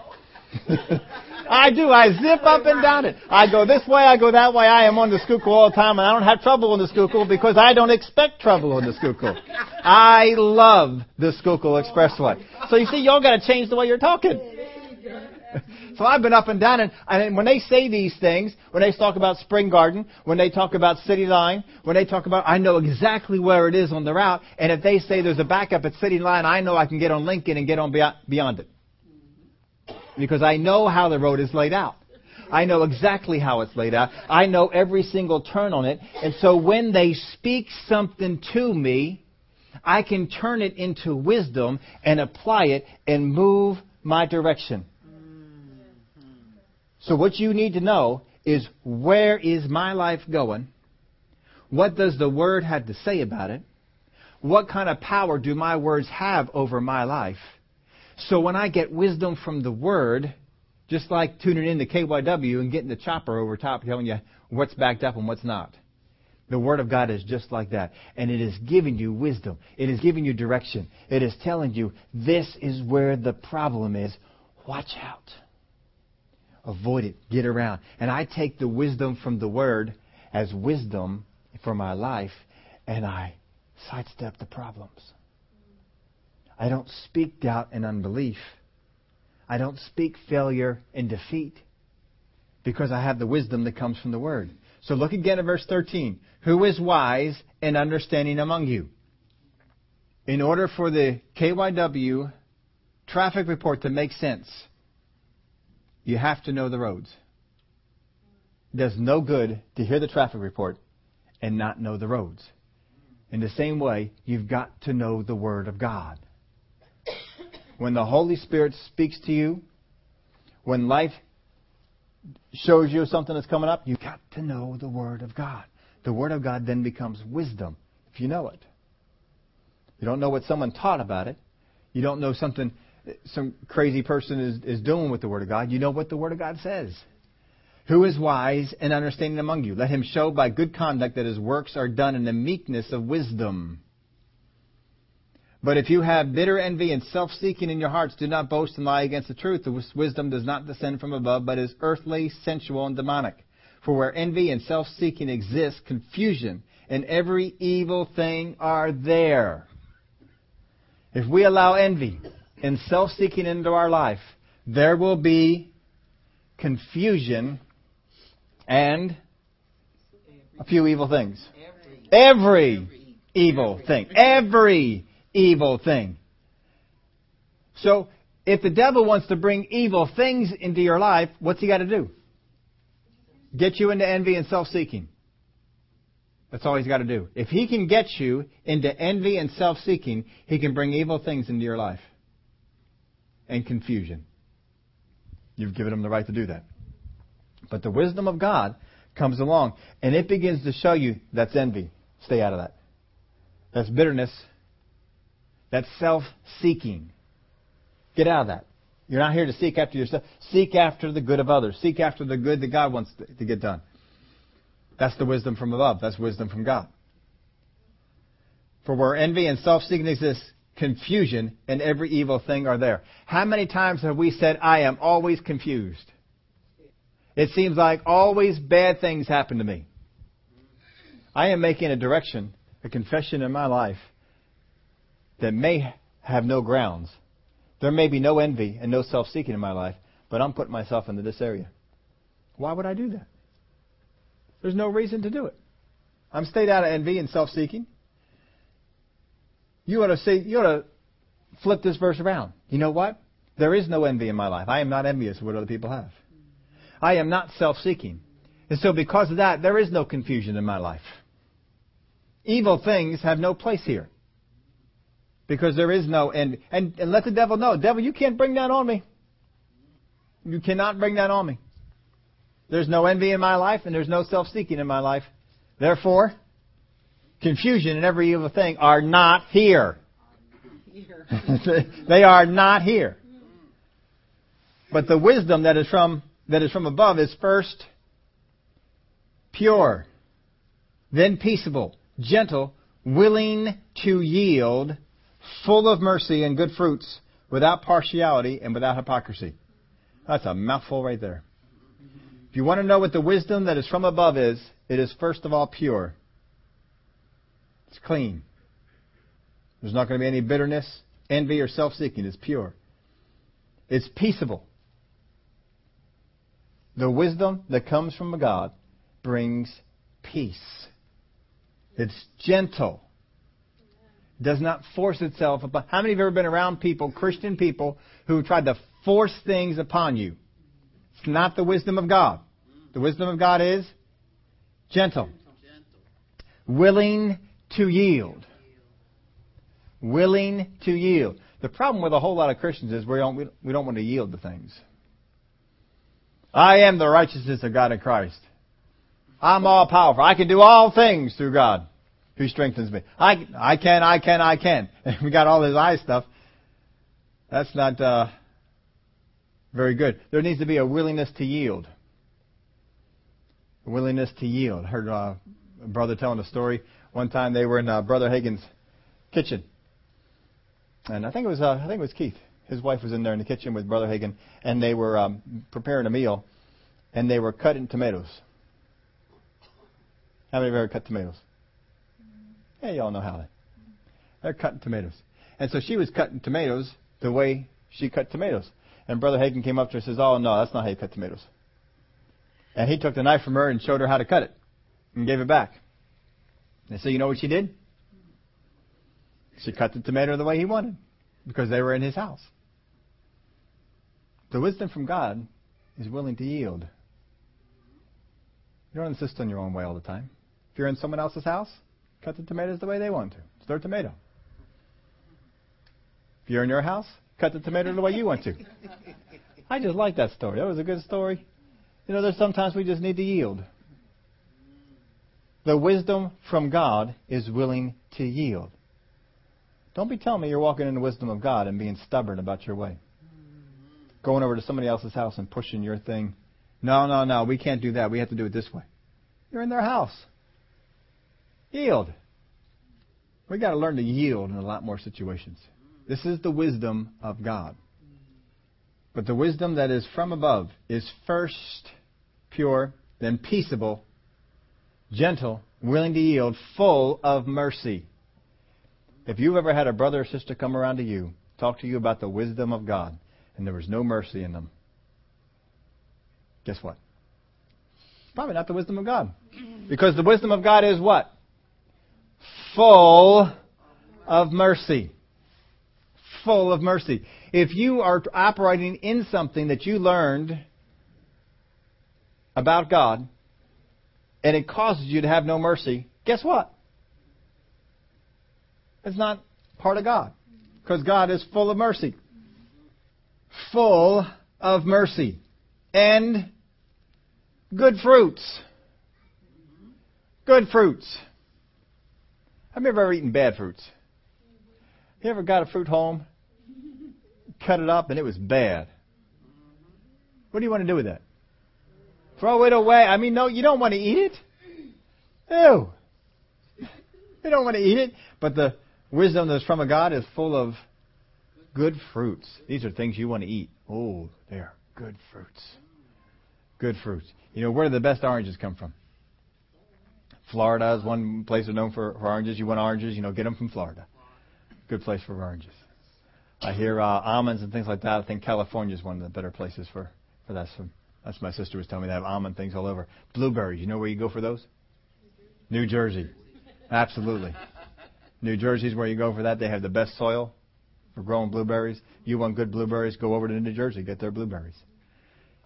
[LAUGHS] I do. I zip up and down it. I go this way, I go that way. I am on the Schuylkill all the time, and I don't have trouble on the Schuylkill because I don't expect trouble on the Schuylkill. I love the Schuylkill Expressway. So you see, y'all got to change the way you're talking. [LAUGHS] So I've been up and down, and, and when they say these things, when they talk about Spring Garden, when they talk about City Line, when they talk about, I know exactly where it is on the route, and if they say there's a backup at City Line, I know I can get on Lincoln and get on beyond, beyond it. Because I know how the road is laid out. I know exactly how it's laid out. I know every single turn on it. And so when they speak something to me, I can turn it into wisdom and apply it and move my direction. So what you need to know is where is my life going? What does the Word have to say about it? What kind of power do my words have over my life? So when I get wisdom from the Word, just like tuning in to KYW and getting the chopper over top telling you what's backed up and what's not. The Word of God is just like that. And it is giving you wisdom. It is giving you direction. It is telling you this is where the problem is. Watch out. Avoid it. Get around. And I take the wisdom from the Word as wisdom for my life and I sidestep the problems. I don't speak doubt and unbelief. I don't speak failure and defeat because I have the wisdom that comes from the Word. So look again at verse 13. Who is wise and understanding among you? In order for the KYW traffic report to make sense, you have to know the roads. It does no good to hear the traffic report and not know the roads. In the same way, you've got to know the Word of God. When the Holy Spirit speaks to you, when life shows you something that's coming up, you've got to know the Word of God. The Word of God then becomes wisdom if you know it. You don't know what someone taught about it. You don't know something some crazy person is, is doing with the Word of God. You know what the Word of God says. Who is wise and understanding among you? Let him show by good conduct that his works are done in the meekness of wisdom. But if you have bitter envy and self-seeking in your hearts, do not boast and lie against the truth. The wisdom does not descend from above, but is earthly, sensual, and demonic. For where envy and self-seeking exist, confusion and every evil thing are there. If we allow envy and self-seeking into our life, there will be confusion and a few evil things. Every evil thing. Every evil thing. So, if the devil wants to bring evil things into your life, what's he got to do? Get you into envy and self seeking. That's all he's got to do. If he can get you into envy and self seeking, he can bring evil things into your life and confusion. You've given him the right to do that. But the wisdom of God comes along and it begins to show you that's envy. Stay out of that. That's bitterness. That's self seeking. Get out of that. You're not here to seek after yourself. Seek after the good of others. Seek after the good that God wants to get done. That's the wisdom from above. That's wisdom from God. For where envy and self seeking exist, confusion and every evil thing are there. How many times have we said, I am always confused? It seems like always bad things happen to me. I am making a direction, a confession in my life that may have no grounds. There may be no envy and no self seeking in my life, but I'm putting myself into this area. Why would I do that? There's no reason to do it. I'm stayed out of envy and self seeking. You ought to see you ought to flip this verse around. You know what? There is no envy in my life. I am not envious of what other people have. I am not self seeking. And so, because of that, there is no confusion in my life. Evil things have no place here. Because there is no envy. And, and let the devil know, devil, you can't bring that on me. You cannot bring that on me. There's no envy in my life, and there's no self seeking in my life. Therefore, confusion and every evil thing are not here. [LAUGHS] they are not here. But the wisdom that is from that is from above is first pure, then peaceable, gentle, willing to yield, full of mercy and good fruits, without partiality and without hypocrisy. That's a mouthful right there. If you want to know what the wisdom that is from above is, it is first of all pure. It's clean. There's not going to be any bitterness, envy, or self seeking. It's pure. It's peaceable. The wisdom that comes from God brings peace. It's gentle. Does not force itself upon. How many of you have ever been around people, Christian people, who tried to force things upon you? It's not the wisdom of God. The wisdom of God is gentle, willing to yield. Willing to yield. The problem with a whole lot of Christians is we don't, we don't want to yield to things. I am the righteousness of God in Christ. I'm all powerful. I can do all things through God who strengthens me. I, I can, I can, I can. [LAUGHS] we got all this I stuff. That's not uh, very good. There needs to be a willingness to yield. A willingness to yield. I heard uh, a brother telling a story. One time they were in uh, Brother Hagin's kitchen, and I think it was uh, I think it was Keith. His wife was in there in the kitchen with Brother Hagin, and they were um, preparing a meal, and they were cutting tomatoes. How many of you ever cut tomatoes? Yeah, you all know how they. They're cutting tomatoes. And so she was cutting tomatoes the way she cut tomatoes. And Brother Hagin came up to her and says, Oh, no, that's not how you cut tomatoes. And he took the knife from her and showed her how to cut it and gave it back. And so you know what she did? She cut the tomato the way he wanted because they were in his house. The wisdom from God is willing to yield. You don't insist on your own way all the time. If you're in someone else's house, cut the tomatoes the way they want to. It's their tomato. If you're in your house, cut the tomato the way you want to. I just like that story. That was a good story. You know, there's sometimes we just need to yield. The wisdom from God is willing to yield. Don't be telling me you're walking in the wisdom of God and being stubborn about your way. Going over to somebody else's house and pushing your thing. No, no, no, we can't do that. We have to do it this way. You're in their house. Yield. We got to learn to yield in a lot more situations. This is the wisdom of God. But the wisdom that is from above is first pure, then peaceable, gentle, willing to yield, full of mercy. If you've ever had a brother or sister come around to you, talk to you about the wisdom of God, and there was no mercy in them, guess what? Probably not the wisdom of God. Because the wisdom of God is what? Full of mercy. Full of mercy. If you are operating in something that you learned about God, and it causes you to have no mercy, guess what? It's not part of God. Because God is full of mercy. Full of mercy. And good fruits. Good fruits. Have you ever eaten bad fruits? You ever got a fruit home, cut it up, and it was bad? What do you want to do with that? Throw it away. I mean, no, you don't want to eat it. Ew. You don't want to eat it. But the Wisdom that's from a God is full of good fruits. These are things you want to eat. Oh, they are good fruits. Good fruits. You know, where do the best oranges come from? Florida is one place known for, for oranges. You want oranges, you know, get them from Florida. Good place for oranges. I hear uh, almonds and things like that. I think California is one of the better places for, for that. So that's my sister was telling me they have almond things all over. Blueberries, you know where you go for those? New Jersey. Absolutely. New Jersey is where you go for that. They have the best soil for growing blueberries. You want good blueberries, go over to New Jersey, get their blueberries.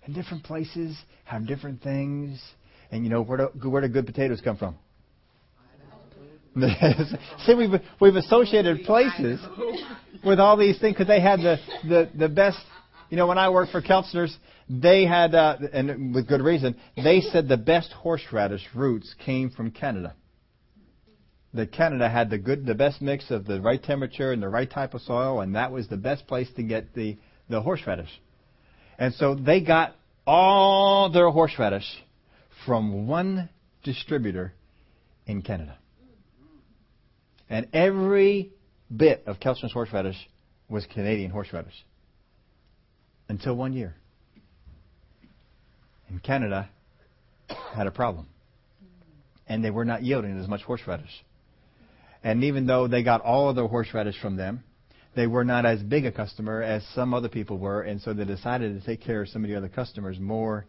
And different places have different things. And you know where do, where do good potatoes come from? [LAUGHS] See, we've we've associated places with all these things because they had the, the the best. You know, when I worked for Kelchner's, they had, uh, and with good reason, they said the best horseradish roots came from Canada that Canada had the good, the best mix of the right temperature and the right type of soil, and that was the best place to get the the horseradish. And so they got all their horseradish from one distributor in Canada. And every bit of Kelchner's horseradish was Canadian horseradish. Until one year. And Canada had a problem. And they were not yielding as much horseradish. And even though they got all of their horseradish from them, they were not as big a customer as some other people were, and so they decided to take care of some of the other customers more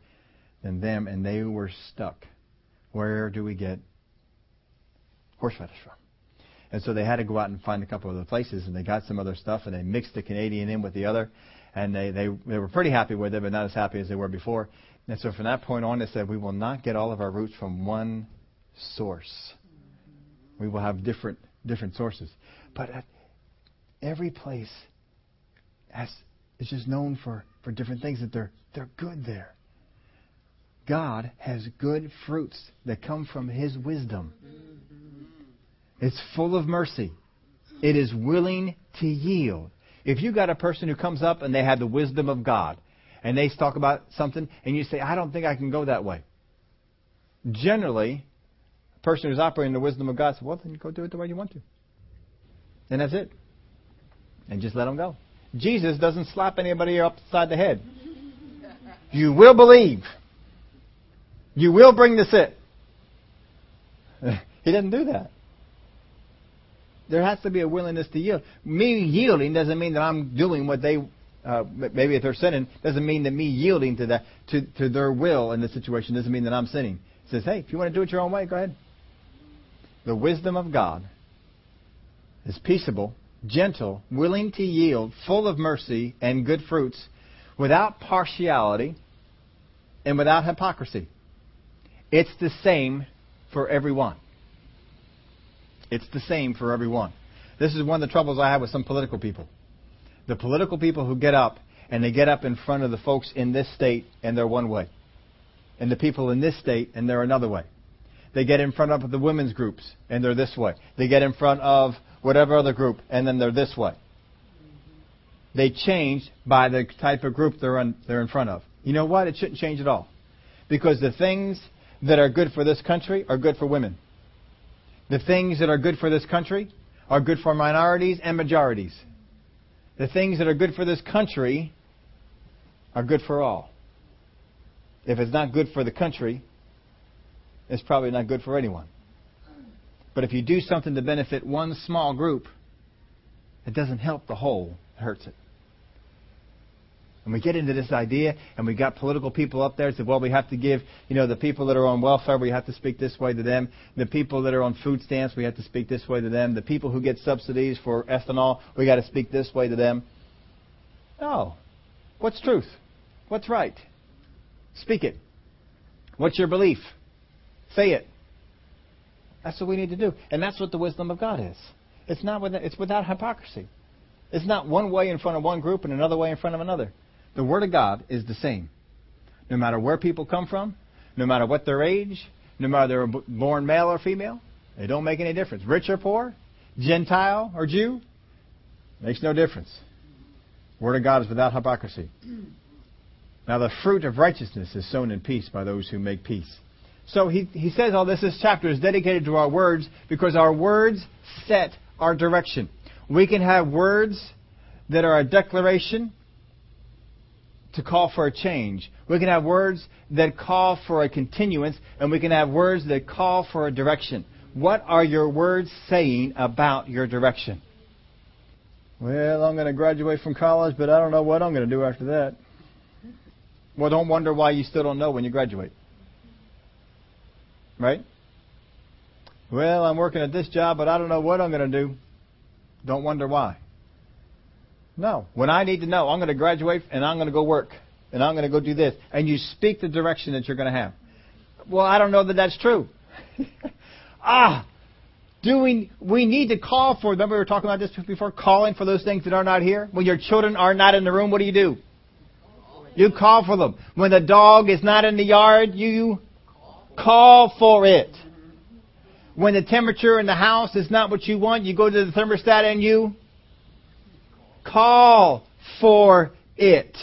than them, and they were stuck. Where do we get horseradish from? And so they had to go out and find a couple of other places, and they got some other stuff, and they mixed the Canadian in with the other, and they, they, they were pretty happy with it, but not as happy as they were before. And so from that point on, they said, we will not get all of our roots from one source. We will have different, different sources. But every place has, is just known for, for different things, that they're, they're good there. God has good fruits that come from His wisdom. It's full of mercy. It is willing to yield. If you got a person who comes up and they have the wisdom of God, and they talk about something, and you say, I don't think I can go that way. Generally, a person who's operating the wisdom of God says, Well, then go do it the way you want to. And that's it. And just let them go. Jesus doesn't slap anybody upside the head. You will believe. You will bring this it. [LAUGHS] He didn't do that. There has to be a willingness to yield. Me yielding doesn't mean that I'm doing what they, uh, maybe if they're sinning, doesn't mean that me yielding to that to, to their will in the situation doesn't mean that I'm sinning. It says, hey, if you want to do it your own way, go ahead. The wisdom of God is peaceable, gentle, willing to yield, full of mercy and good fruits, without partiality and without hypocrisy. It's the same for everyone. It's the same for everyone. This is one of the troubles I have with some political people. The political people who get up and they get up in front of the folks in this state and they're one way. And the people in this state and they're another way. They get in front of the women's groups and they're this way. They get in front of whatever other group and then they're this way. They change by the type of group they're in, they're in front of. You know what? It shouldn't change at all. Because the things that are good for this country are good for women. The things that are good for this country are good for minorities and majorities. The things that are good for this country are good for all. If it's not good for the country, it's probably not good for anyone. But if you do something to benefit one small group, it doesn't help the whole, it hurts it. And we get into this idea, and we got political people up there and say, well, we have to give, you know, the people that are on welfare, we have to speak this way to them. The people that are on food stamps, we have to speak this way to them. The people who get subsidies for ethanol, we got to speak this way to them. No. What's truth? What's right? Speak it. What's your belief? Say it. That's what we need to do. And that's what the wisdom of God is. It's not it's without hypocrisy. It's not one way in front of one group and another way in front of another. The Word of God is the same. No matter where people come from, no matter what their age, no matter they're born male or female, it don't make any difference. Rich or poor, Gentile or Jew, makes no difference. Word of God is without hypocrisy. Now the fruit of righteousness is sown in peace by those who make peace. So he, he says all this, this chapter is dedicated to our words because our words set our direction. We can have words that are a declaration to call for a change. We can have words that call for a continuance, and we can have words that call for a direction. What are your words saying about your direction? Well, I'm going to graduate from college, but I don't know what I'm going to do after that. Well, don't wonder why you still don't know when you graduate. Right? Well, I'm working at this job, but I don't know what I'm going to do. Don't wonder why. No. When I need to know, I'm going to graduate and I'm going to go work and I'm going to go do this. And you speak the direction that you're going to have. Well, I don't know that that's true. [LAUGHS] ah, doing, we need to call for, remember we were talking about this before, calling for those things that are not here? When your children are not in the room, what do you do? You call for them. When the dog is not in the yard, you call for it. When the temperature in the house is not what you want, you go to the thermostat and you Call for it.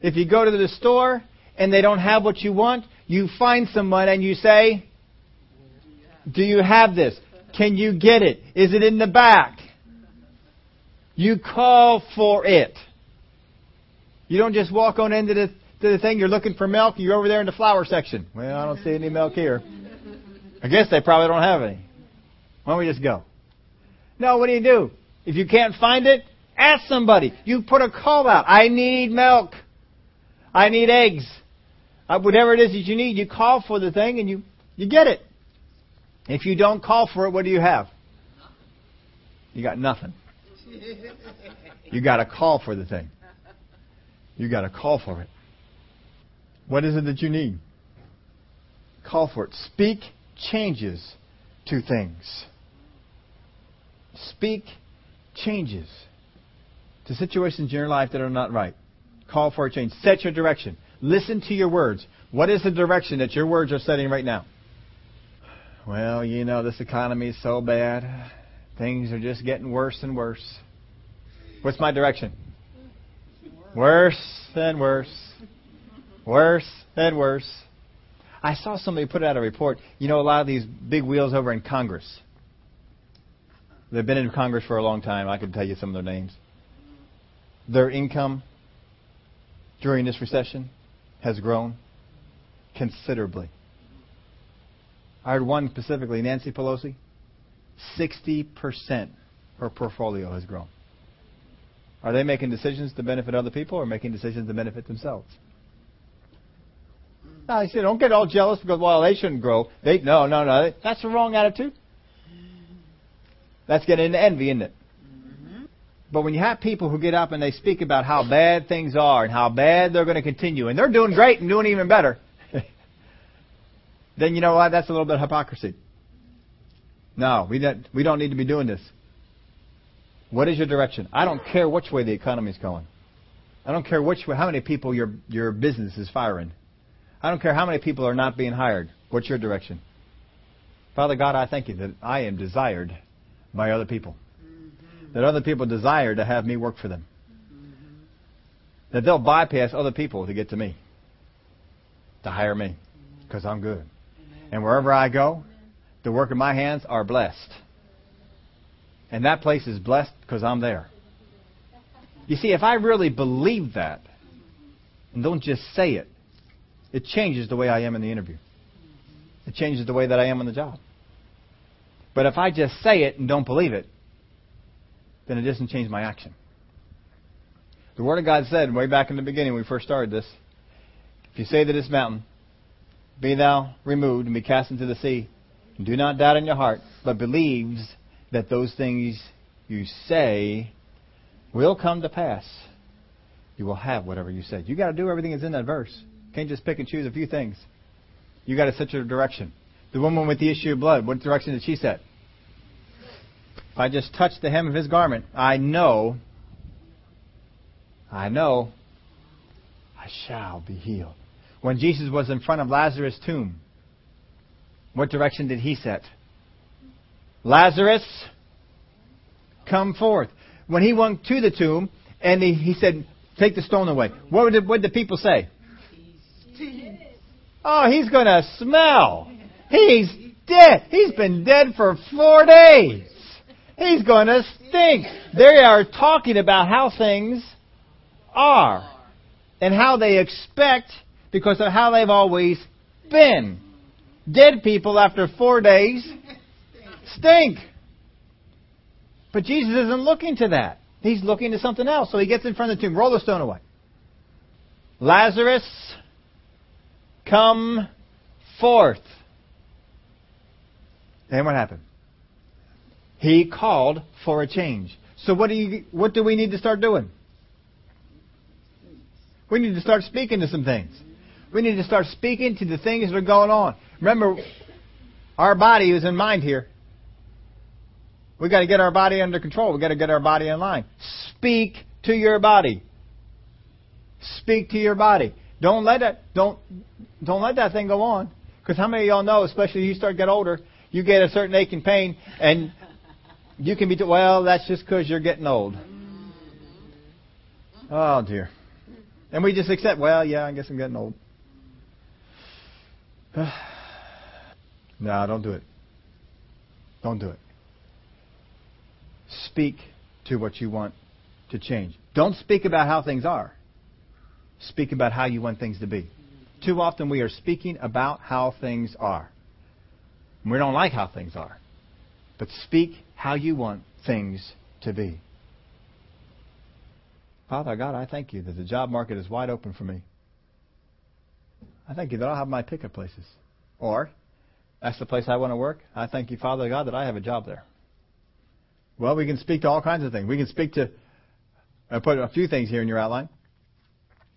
If you go to the store and they don't have what you want, you find someone and you say, Do you have this? Can you get it? Is it in the back? You call for it. You don't just walk on into the, to the thing, you're looking for milk, you're over there in the flower section. Well, I don't see any milk here. I guess they probably don't have any. Why don't we just go? No, what do you do? If you can't find it, ask somebody. You put a call out. I need milk. I need eggs. Uh, whatever it is that you need, you call for the thing and you, you get it. If you don't call for it, what do you have? You got nothing. You got to call for the thing. You got to call for it. What is it that you need? Call for it. Speak changes to things. Speak changes to situations in your life that are not right. Call for a change. Set your direction. Listen to your words. What is the direction that your words are setting right now? Well, you know, this economy is so bad. Things are just getting worse and worse. What's my direction? Worse and worse. Worse and worse. I saw somebody put out a report. You know, a lot of these big wheels over in Congress. They've been in Congress for a long time. I could tell you some of their names. Their income during this recession has grown considerably. I heard one specifically, Nancy Pelosi, 60% her portfolio has grown. Are they making decisions to benefit other people or making decisions to benefit themselves? I said, don't get all jealous because, well, they shouldn't grow. They, no, no, no. That's the wrong attitude. That's getting into envy, isn't it? Mm-hmm. But when you have people who get up and they speak about how bad things are and how bad they're going to continue, and they're doing great and doing even better, [LAUGHS] then you know what? That's a little bit of hypocrisy. No, we don't, we don't need to be doing this. What is your direction? I don't care which way the economy is going. I don't care which way, how many people your, your business is firing. I don't care how many people are not being hired. What's your direction? Father God, I thank you that I am desired by other people. That other people desire to have me work for them. That they'll bypass other people to get to me, to hire me, because I'm good. And wherever I go, the work of my hands are blessed. And that place is blessed because I'm there. You see, if I really believe that, and don't just say it, it changes the way I am in the interview. It changes the way that I am on the job. But if I just say it and don't believe it, then it doesn't change my action. The Word of God said way back in the beginning when we first started this, if you say to this mountain, Be thou removed and be cast into the sea, and do not doubt in your heart, but believes that those things you say will come to pass, you will have whatever you say. You got to do everything that's in that verse. You can't just pick and choose a few things. You got to set your direction. The woman with the issue of blood, what direction did she set? If I just touch the hem of his garment, I know, I know, I shall be healed. When Jesus was in front of Lazarus' tomb, what direction did he set? Lazarus, come forth. When he went to the tomb and he, he said, Take the stone away, what did, what did the people say? Oh, he's going to smell. He's dead. He's been dead for four days. He's going to stink. They are talking about how things are and how they expect because of how they've always been. Dead people after four days stink. But Jesus isn't looking to that. He's looking to something else. So he gets in front of the tomb. Roll the stone away. Lazarus, come forth. And what happened? He called for a change. So what do you what do we need to start doing? We need to start speaking to some things. We need to start speaking to the things that are going on. Remember, our body is in mind here. We've got to get our body under control. We've got to get our body in line. Speak to your body. Speak to your body. Don't let it don't don't let that thing go on. Because how many of y'all know, especially you start to get older, you get a certain ache and pain, and you can be, well, that's just because you're getting old. Mm-hmm. Oh, dear. And we just accept, well, yeah, I guess I'm getting old. [SIGHS] no, don't do it. Don't do it. Speak to what you want to change. Don't speak about how things are. Speak about how you want things to be. Too often we are speaking about how things are. We don't like how things are. But speak how you want things to be. Father God, I thank you that the job market is wide open for me. I thank you that I'll have my pickup places. Or, that's the place I want to work. I thank you, Father God, that I have a job there. Well, we can speak to all kinds of things. We can speak to, I put a few things here in your outline.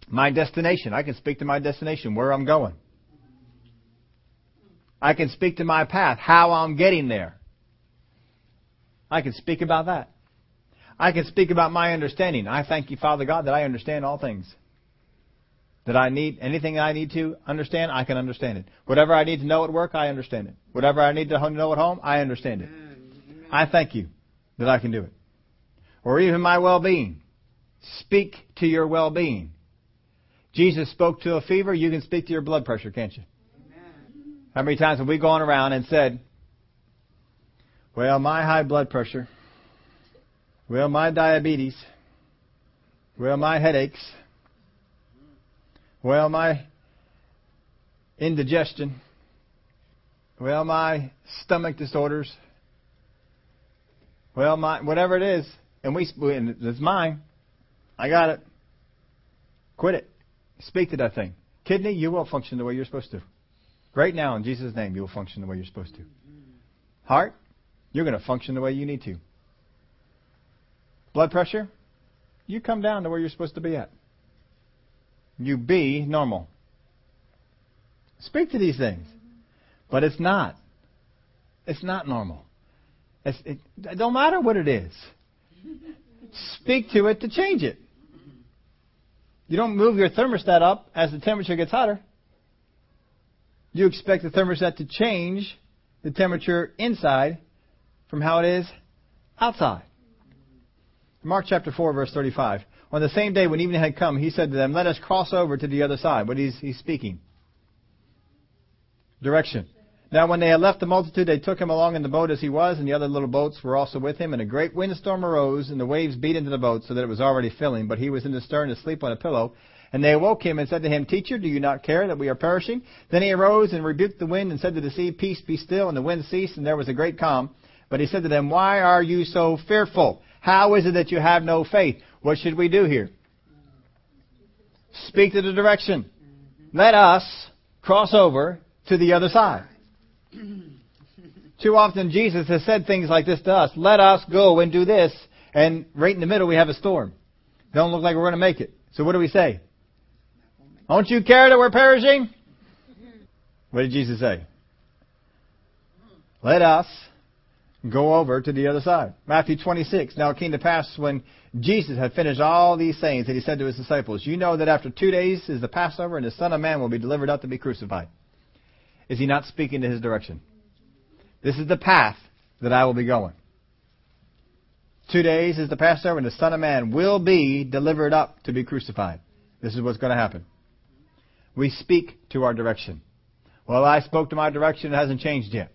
My destination. I can speak to my destination, where I'm going. I can speak to my path, how I'm getting there. I can speak about that. I can speak about my understanding. I thank you, Father God, that I understand all things. That I need anything I need to understand, I can understand it. Whatever I need to know at work, I understand it. Whatever I need to know at home, I understand it. I thank you that I can do it. Or even my well-being. Speak to your well-being. Jesus spoke to a fever, you can speak to your blood pressure, can't you? How many times have we gone around and said, well, my high blood pressure, well, my diabetes, well, my headaches, well, my indigestion, well, my stomach disorders, well, my whatever it is, and we and it's mine. I got it. Quit it. Speak to that thing. Kidney, you will function the way you're supposed to. Right now, in Jesus' name, you will function the way you're supposed to. Heart, you're going to function the way you need to. Blood pressure, you come down to where you're supposed to be at. You be normal. Speak to these things. But it's not. It's not normal. It's, it, it don't matter what it is. Speak to it to change it. You don't move your thermostat up as the temperature gets hotter. You expect the thermostat to change the temperature inside from how it is outside. Mark chapter 4, verse 35. On the same day when evening had come, he said to them, Let us cross over to the other side. What he's, he's speaking? Direction. Now when they had left the multitude, they took him along in the boat as he was, and the other little boats were also with him. And a great windstorm arose, and the waves beat into the boat, so that it was already filling. But he was in the stern asleep on a pillow. And they awoke him and said to him, Teacher, do you not care that we are perishing? Then he arose and rebuked the wind and said to the sea, Peace, be still. And the wind ceased, and there was a great calm. But he said to them, Why are you so fearful? How is it that you have no faith? What should we do here? Speak to the direction. Let us cross over to the other side. Too often Jesus has said things like this to us. Let us go and do this. And right in the middle we have a storm. Don't look like we're going to make it. So what do we say? Don't you care that we're perishing? What did Jesus say? Let us go over to the other side. Matthew 26. Now it came to pass when Jesus had finished all these sayings that he said to his disciples, You know that after two days is the Passover and the Son of Man will be delivered up to be crucified. Is he not speaking to his direction? This is the path that I will be going. Two days is the Passover and the Son of Man will be delivered up to be crucified. This is what's going to happen. We speak to our direction. Well, I spoke to my direction, it hasn't changed yet.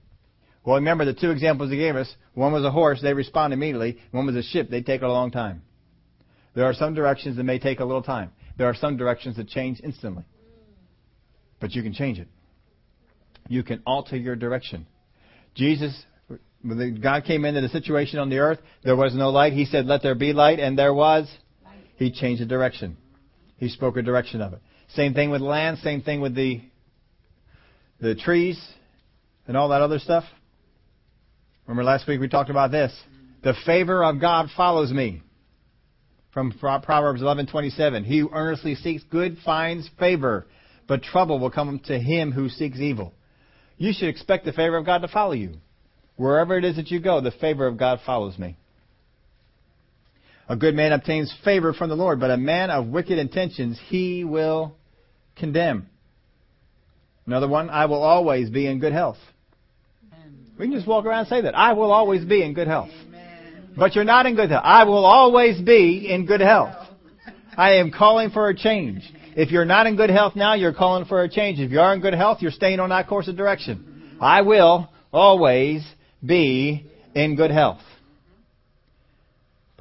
Well, remember the two examples he gave us. One was a horse, they respond immediately. One was a ship, they take a long time. There are some directions that may take a little time. There are some directions that change instantly. But you can change it. You can alter your direction. Jesus, when God came into the situation on the earth, there was no light. He said, let there be light, and there was. He changed the direction. He spoke a direction of it. Same thing with land, same thing with the, the trees and all that other stuff. Remember last week we talked about this. The favor of God follows me. From Proverbs 11:27, he who earnestly seeks good finds favor, but trouble will come to him who seeks evil. You should expect the favor of God to follow you. Wherever it is that you go, the favor of God follows me. A good man obtains favor from the Lord, but a man of wicked intentions he will condemn. Another one, I will always be in good health. We can just walk around and say that. I will always be in good health. But you're not in good health. I will always be in good health. I am calling for a change. If you're not in good health now, you're calling for a change. If you are in good health, you're staying on that course of direction. I will always be in good health.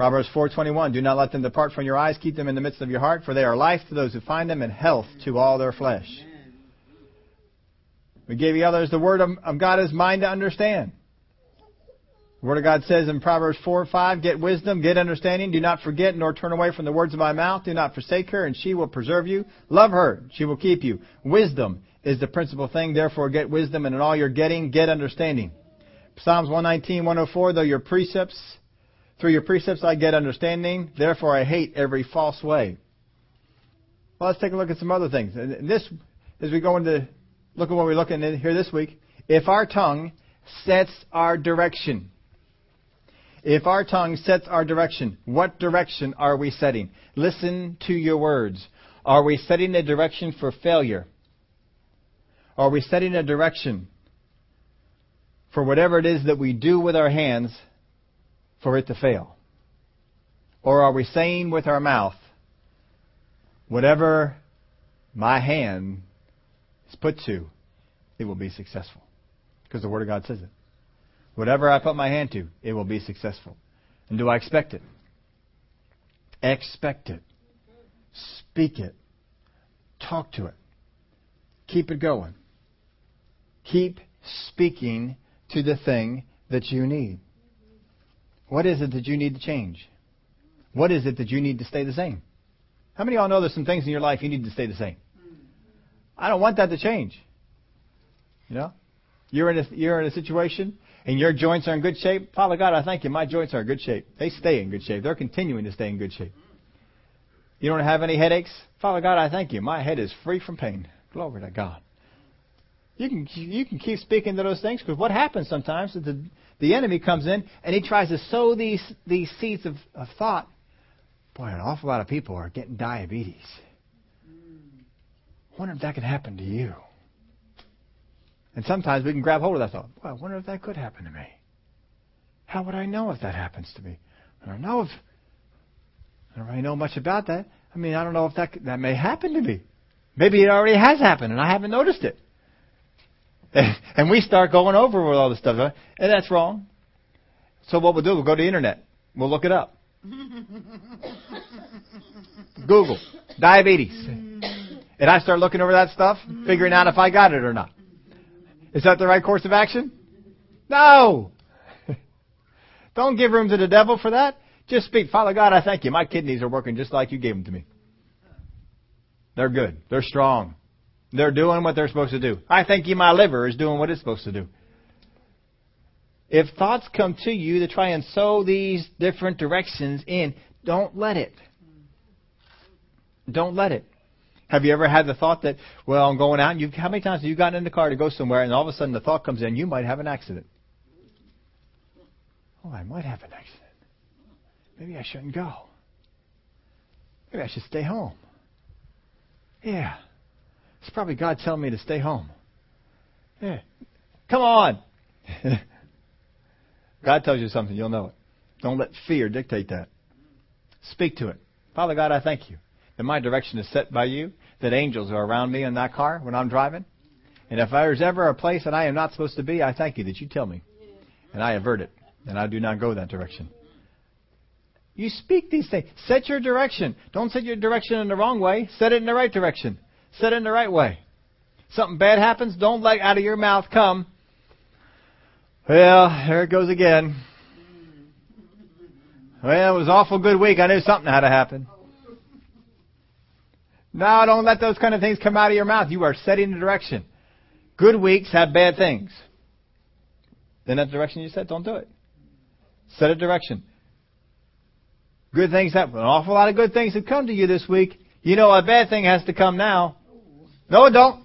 Proverbs 4:21 Do not let them depart from your eyes, keep them in the midst of your heart, for they are life to those who find them and health to all their flesh. We gave you others the word of God is mine to understand. The Word of God says in Proverbs 4 5, Get wisdom, get understanding, do not forget nor turn away from the words of my mouth, do not forsake her, and she will preserve you. Love her, she will keep you. Wisdom is the principal thing, therefore get wisdom, and in all you're getting, get understanding. Psalms 119, 104, though your precepts, through your precepts I get understanding, therefore I hate every false way. Well, let's take a look at some other things. And this, as we go into, look at what we're looking at here this week. If our tongue sets our direction, if our tongue sets our direction, what direction are we setting? Listen to your words. Are we setting a direction for failure? Are we setting a direction for whatever it is that we do with our hands for it to fail? Or are we saying with our mouth, whatever my hand is put to, it will be successful? Because the Word of God says it. Whatever I put my hand to, it will be successful. And do I expect it? Expect it. Speak it. Talk to it. Keep it going. Keep speaking to the thing that you need. What is it that you need to change? What is it that you need to stay the same? How many of y'all know there's some things in your life you need to stay the same? I don't want that to change. You know? You're in a, you're in a situation and your joints are in good shape, Father God, I thank you. My joints are in good shape. They stay in good shape. They're continuing to stay in good shape. You don't have any headaches? Father God, I thank you. My head is free from pain. Glory to God. You can you can keep speaking to those things because what happens sometimes is the the enemy comes in and he tries to sow these these seeds of, of thought. Boy, an awful lot of people are getting diabetes. Wonder if that could happen to you. And sometimes we can grab hold of that thought. Well, I wonder if that could happen to me. How would I know if that happens to me? I don't know if I don't really know much about that. I mean, I don't know if that that may happen to me. Maybe it already has happened and I haven't noticed it. [LAUGHS] And we start going over with all this stuff, and that's wrong. So what we'll do, we'll go to the internet. We'll look it up. [LAUGHS] Google diabetes, and I start looking over that stuff, figuring out if I got it or not. Is that the right course of action? No. [LAUGHS] Don't give room to the devil for that. Just speak, Father God, I thank you. My kidneys are working just like you gave them to me. They're good. They're strong. They're doing what they're supposed to do. I thank you my liver is doing what it's supposed to do. If thoughts come to you to try and sow these different directions in, don't let it. Don't let it. Have you ever had the thought that, well, I'm going out, and you've, how many times have you gotten in the car to go somewhere, and all of a sudden the thought comes in, you might have an accident? Oh, I might have an accident. Maybe I shouldn't go. Maybe I should stay home. Yeah. It's probably God telling me to stay home. Yeah. Come on. [LAUGHS] God tells you something, you'll know it. Don't let fear dictate that. Speak to it. Father God, I thank you that my direction is set by you, that angels are around me in that car when I'm driving. And if there's ever a place that I am not supposed to be, I thank you that you tell me. And I avert it. And I do not go that direction. You speak these things. Set your direction. Don't set your direction in the wrong way. Set it in the right direction. Set in the right way. Something bad happens, don't let out of your mouth come, well, there it goes again. Well, it was an awful good week. I knew something had to happen. No, don't let those kind of things come out of your mouth. You are setting the direction. Good weeks have bad things. In that direction you set, don't do it. Set a direction. Good things happen. An awful lot of good things have come to you this week. You know a bad thing has to come now. No, it don't.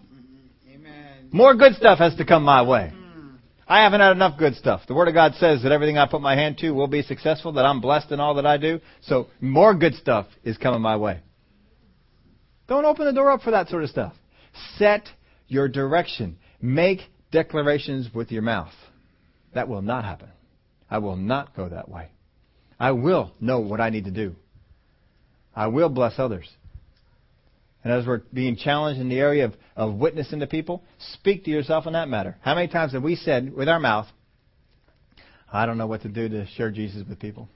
Amen. More good stuff has to come my way. Hmm. I haven't had enough good stuff. The Word of God says that everything I put my hand to will be successful, that I'm blessed in all that I do. So more good stuff is coming my way. Don't open the door up for that sort of stuff. Set your direction. Make declarations with your mouth. That will not happen. I will not go that way. I will know what I need to do. I will bless others. And as we're being challenged in the area of, of witnessing to people, speak to yourself on that matter. How many times have we said with our mouth, I don't know what to do to share Jesus with people?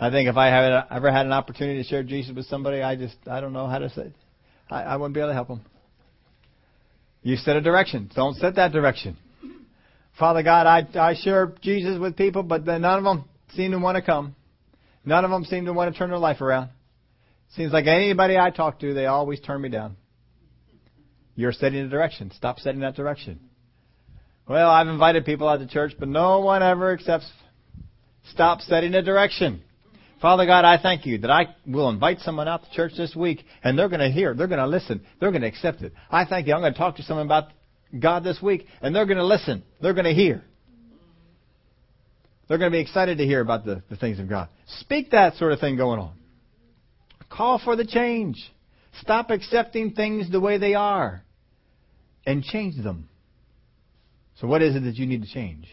I think if I had ever had an opportunity to share Jesus with somebody, I just, I don't know how to say I, I wouldn't be able to help them. You set a direction. Don't set that direction. Father God, I, I share Jesus with people, but none of them seem to want to come. None of them seem to want to turn their life around. Seems like anybody I talk to, they always turn me down. You're setting a direction. Stop setting that direction. Well, I've invited people out to church, but no one ever accepts. Stop setting a direction. Father God, I thank you that I will invite someone out to church this week and they're going to hear, they're going to listen, they're going to accept it. I thank you. I'm going to talk to someone about God this week and they're going to listen, they're going to hear. They're going to be excited to hear about the, the things of God. Speak that sort of thing going on. Call for the change. Stop accepting things the way they are and change them. So, what is it that you need to change?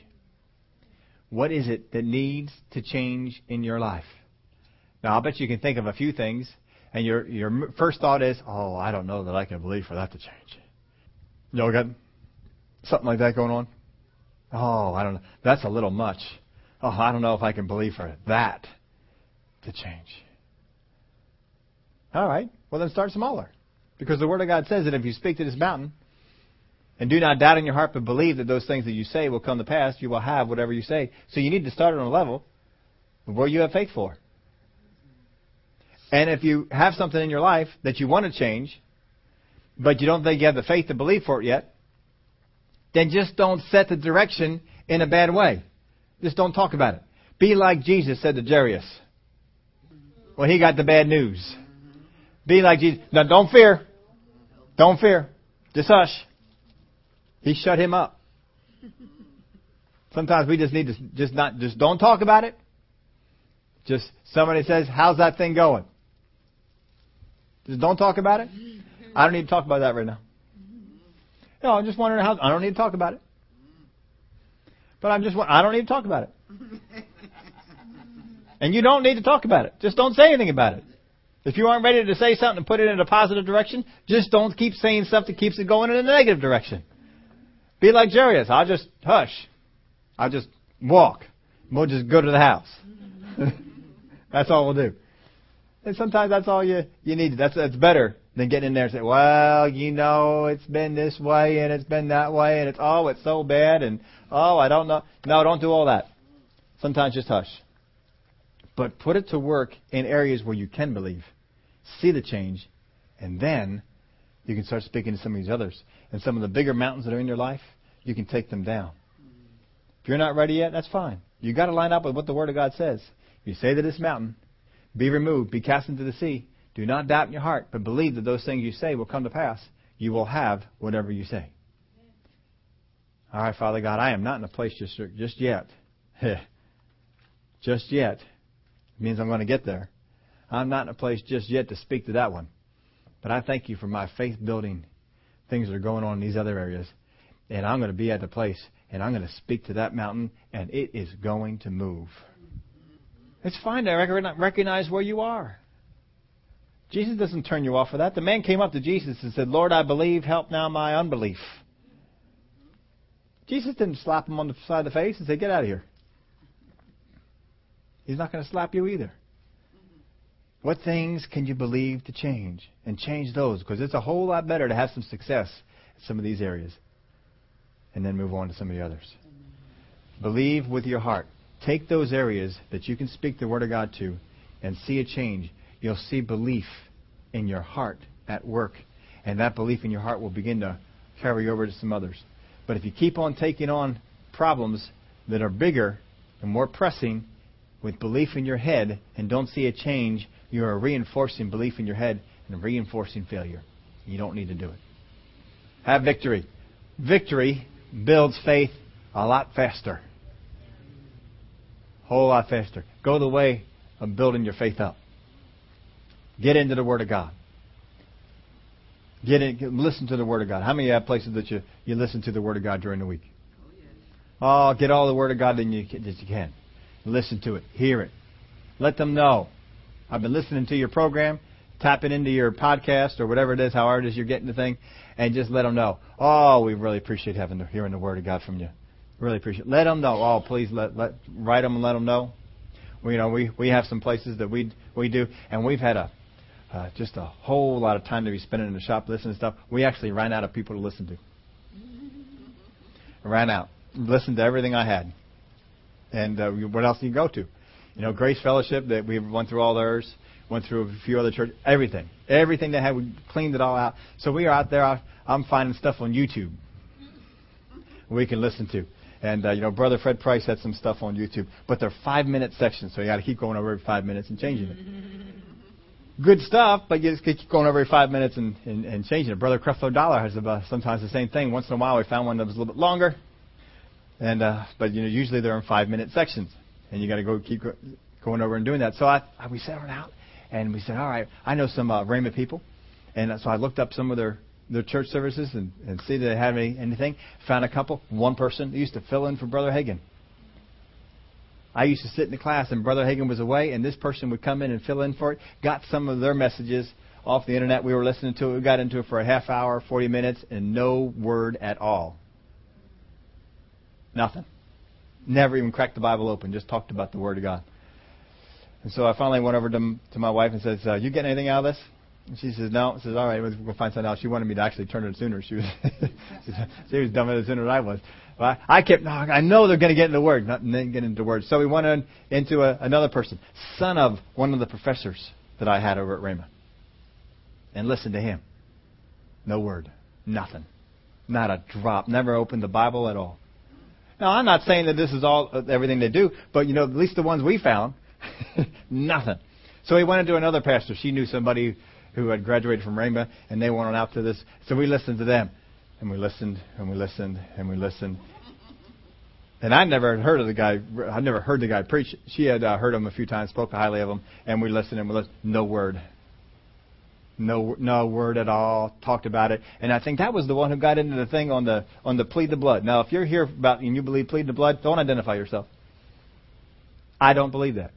What is it that needs to change in your life? Now, I bet you can think of a few things, and your your first thought is, "Oh, I don't know that I can believe for that to change." Y'all got something like that going on? Oh, I don't know. That's a little much. Oh, I don't know if I can believe for that to change. All right. Well, then start smaller. Because the Word of God says that if you speak to this mountain and do not doubt in your heart but believe that those things that you say will come to pass, you will have whatever you say. So you need to start on a level where you have faith for. And if you have something in your life that you want to change, but you don't think you have the faith to believe for it yet, then just don't set the direction in a bad way. Just don't talk about it. Be like Jesus said to Jairus when he got the bad news. Be like Jesus. Now, don't fear. Don't fear. Just hush. He shut him up. [LAUGHS] Sometimes we just need to just not just don't talk about it. Just somebody says, "How's that thing going?" Just don't talk about it. I don't need to talk about that right now. No, I'm just wondering how. I don't need to talk about it. But I'm just. I don't need to talk about it. And you don't need to talk about it. Just don't say anything about it. If you aren't ready to say something and put it in a positive direction, just don't keep saying stuff that keeps it going in a negative direction. Be like Jairus. I'll just hush. I'll just walk. We'll just go to the house. [LAUGHS] that's all we'll do. And sometimes that's all you, you need. That's, that's better than getting in there and say, well, you know, it's been this way and it's been that way and it's, oh, it's so bad and, oh, I don't know. No, don't do all that. Sometimes just hush. But put it to work in areas where you can believe see the change, and then you can start speaking to some of these others. And some of the bigger mountains that are in your life, you can take them down. If you're not ready yet, that's fine. You've got to line up with what the Word of God says. You say to this mountain, be removed, be cast into the sea. Do not doubt in your heart, but believe that those things you say will come to pass. You will have whatever you say. All right, Father God, I am not in a place just, just yet. [LAUGHS] just yet. It means I'm going to get there. I'm not in a place just yet to speak to that one. But I thank you for my faith building things that are going on in these other areas. And I'm going to be at the place and I'm going to speak to that mountain and it is going to move. It's fine to recognize where you are. Jesus doesn't turn you off for that. The man came up to Jesus and said, Lord, I believe, help now my unbelief. Jesus didn't slap him on the side of the face and say, Get out of here. He's not going to slap you either. What things can you believe to change? And change those, because it's a whole lot better to have some success in some of these areas and then move on to some of the others. Believe with your heart. Take those areas that you can speak the Word of God to and see a change. You'll see belief in your heart at work, and that belief in your heart will begin to carry over to some others. But if you keep on taking on problems that are bigger and more pressing with belief in your head and don't see a change, you are reinforcing belief in your head and reinforcing failure. You don't need to do it. Have victory. Victory builds faith a lot faster. A whole lot faster. Go the way of building your faith up. Get into the Word of God. Get in, listen to the Word of God. How many have places that you, you listen to the Word of God during the week? Oh, oh get all the Word of God that you, that you can. Listen to it. Hear it. Let them know I've been listening to your program, tapping into your podcast or whatever it is, however it is you're getting the thing, and just let them know. Oh, we really appreciate having the, hearing the word of God from you. Really appreciate. It. Let them know. Oh, please let let write them and let them know. We, you know, we we have some places that we we do, and we've had a uh, just a whole lot of time to be spending in the shop listening to stuff. We actually ran out of people to listen to. ran out. listened to everything I had. And uh, what else do you go to? You know, Grace Fellowship that we went through all theirs, went through a few other churches, everything, everything they had, we cleaned it all out. So we are out there. I'm finding stuff on YouTube we can listen to. And uh, you know, Brother Fred Price had some stuff on YouTube, but they're five minute sections, so you got to keep going over every five minutes and changing it. [LAUGHS] Good stuff, but you just keep going over every five minutes and, and, and changing it. Brother Creflo Dollar has about, sometimes the same thing. Once in a while, we found one that was a little bit longer, and uh, but you know, usually they're in five minute sections, and you got to go keep go, going over and doing that. So I, I we sat around and we said, all right, I know some uh, Rhema people, and so I looked up some of their their church services and, and see if they had any, anything. Found a couple. One person used to fill in for Brother Hagin. I used to sit in the class and Brother Hagin was away, and this person would come in and fill in for it. Got some of their messages off the internet. We were listening to it. We got into it for a half hour, 40 minutes, and no word at all. Nothing. Never even cracked the Bible open. Just talked about the Word of God. And so I finally went over to, to my wife and says, uh, "You getting anything out of this?" And she says, no. Says, all right, we'll find something else. She wanted me to actually turn it sooner. She was, [LAUGHS] she was dumber sooner than I was. But I, I kept, no, I know they're going to get into the word, not then get into the word. So we went in, into a, another person, son of one of the professors that I had over at Rhema, and listened to him. No word, nothing, not a drop. Never opened the Bible at all. Now I'm not saying that this is all everything they do, but you know, at least the ones we found, [LAUGHS] nothing. So we went into another pastor. She knew somebody who had graduated from Rhema, and they went on out to this. So we listened to them, and we listened, and we listened, and we listened. And I never heard of the guy. I never heard the guy preach. She had uh, heard him a few times, spoke highly of him, and we listened and we listened. No word. No, no word at all. Talked about it, and I think that was the one who got into the thing on the on the plead the blood. Now, if you're here about and you believe plead the blood, don't identify yourself. I don't believe that.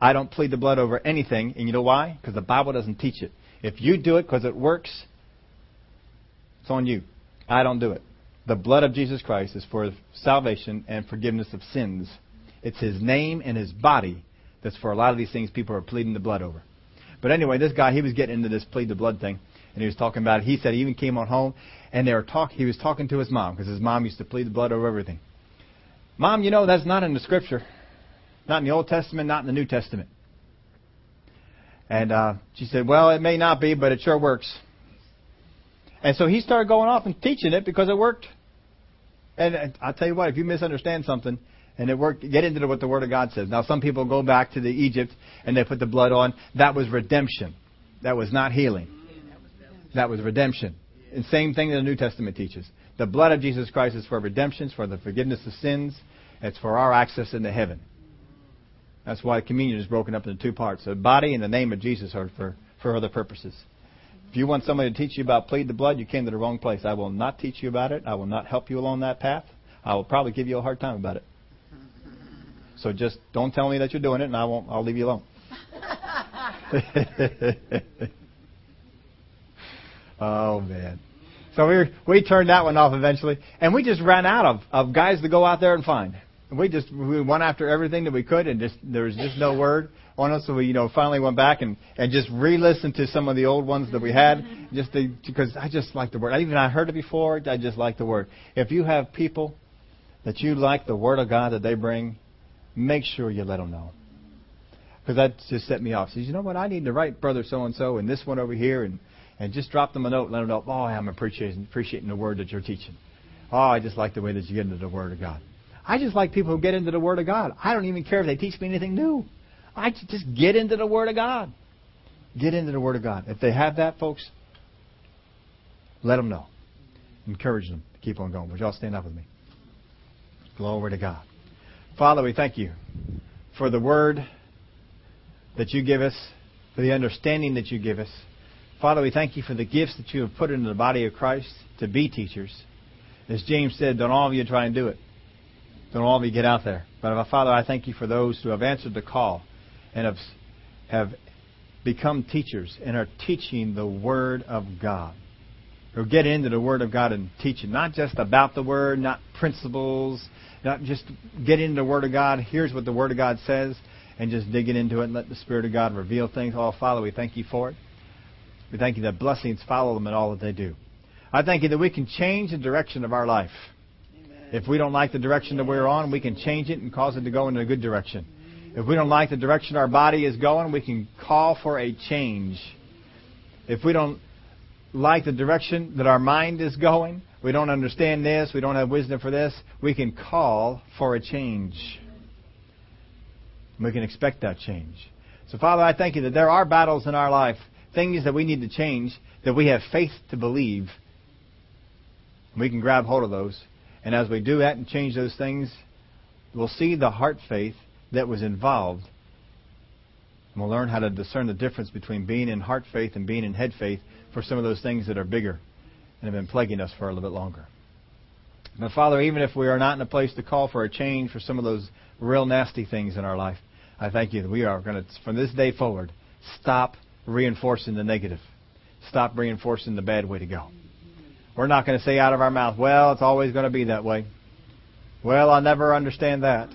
I don't plead the blood over anything, and you know why? Because the Bible doesn't teach it. If you do it because it works, it's on you. I don't do it. The blood of Jesus Christ is for salvation and forgiveness of sins. It's His name and His body that's for a lot of these things people are pleading the blood over. But anyway, this guy, he was getting into this plead the blood thing, and he was talking about it. He said he even came on home, and they were talk. He was talking to his mom because his mom used to plead the blood over everything. Mom, you know that's not in the Scripture. Not in the Old Testament, not in the New Testament. And uh, she said, Well, it may not be, but it sure works. And so he started going off and teaching it because it worked. And I'll tell you what, if you misunderstand something and it worked, get into what the Word of God says. Now, some people go back to the Egypt and they put the blood on. That was redemption. That was not healing. That was redemption. And same thing that the New Testament teaches. The blood of Jesus Christ is for redemption, for the forgiveness of sins, it's for our access into heaven. That's why communion is broken up into two parts. The body and the name of Jesus are for, for other purposes. If you want somebody to teach you about plead the blood, you came to the wrong place. I will not teach you about it. I will not help you along that path. I will probably give you a hard time about it. So just don't tell me that you're doing it, and I won't. I'll leave you alone. [LAUGHS] oh man. So we we turned that one off eventually, and we just ran out of of guys to go out there and find we just we went after everything that we could, and just there was just no word on us. So we, you know, finally went back and and just re-listened to some of the old ones that we had, just to, because I just like the word. I even I heard it before. I just like the word. If you have people that you like the word of God that they bring, make sure you let them know. Because that just set me off. Says, you know what? I need to write brother so and so and this one over here, and and just drop them a note, and let them know. Oh, I'm appreciating appreciating the word that you're teaching. Oh, I just like the way that you get into the word of God. I just like people who get into the Word of God. I don't even care if they teach me anything new. I just get into the Word of God. Get into the Word of God. If they have that, folks, let them know. Encourage them to keep on going. Would y'all stand up with me? Glory to God. Father, we thank you for the Word that you give us, for the understanding that you give us. Father, we thank you for the gifts that you have put into the body of Christ to be teachers. As James said, don't all of you try and do it. Don't all of you get out there. But uh, Father, I thank you for those who have answered the call and have, have become teachers and are teaching the Word of God. Who get into the Word of God and teach it, not just about the Word, not principles, not just get into the Word of God. Here's what the Word of God says, and just dig it into it and let the Spirit of God reveal things. Oh, Father, we thank you for it. We thank you that blessings follow them in all that they do. I thank you that we can change the direction of our life If we don't like the direction that we're on, we can change it and cause it to go in a good direction. If we don't like the direction our body is going, we can call for a change. If we don't like the direction that our mind is going, we don't understand this, we don't have wisdom for this, we can call for a change. We can expect that change. So, Father, I thank you that there are battles in our life, things that we need to change, that we have faith to believe. We can grab hold of those. And as we do that and change those things, we'll see the heart faith that was involved. And we'll learn how to discern the difference between being in heart faith and being in head faith for some of those things that are bigger and have been plaguing us for a little bit longer. But Father, even if we are not in a place to call for a change for some of those real nasty things in our life, I thank you that we are going to, from this day forward, stop reinforcing the negative. Stop reinforcing the bad way to go. We're not going to say out of our mouth, well, it's always going to be that way. Well, I'll never understand that.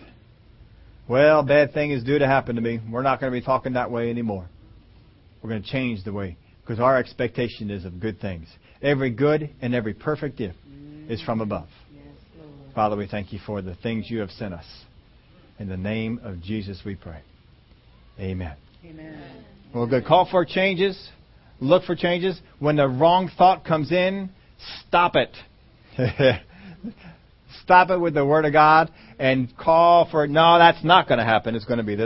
Well, bad thing is due to happen to me. We're not going to be talking that way anymore. We're going to change the way because our expectation is of good things. Every good and every perfect gift is from above. Father, we thank you for the things you have sent us. In the name of Jesus we pray. Amen. Amen. Well, good. Call for changes. Look for changes. When the wrong thought comes in, stop it. [LAUGHS] stop it with the Word of God and call for, no, that's not going to happen. It's going to be this.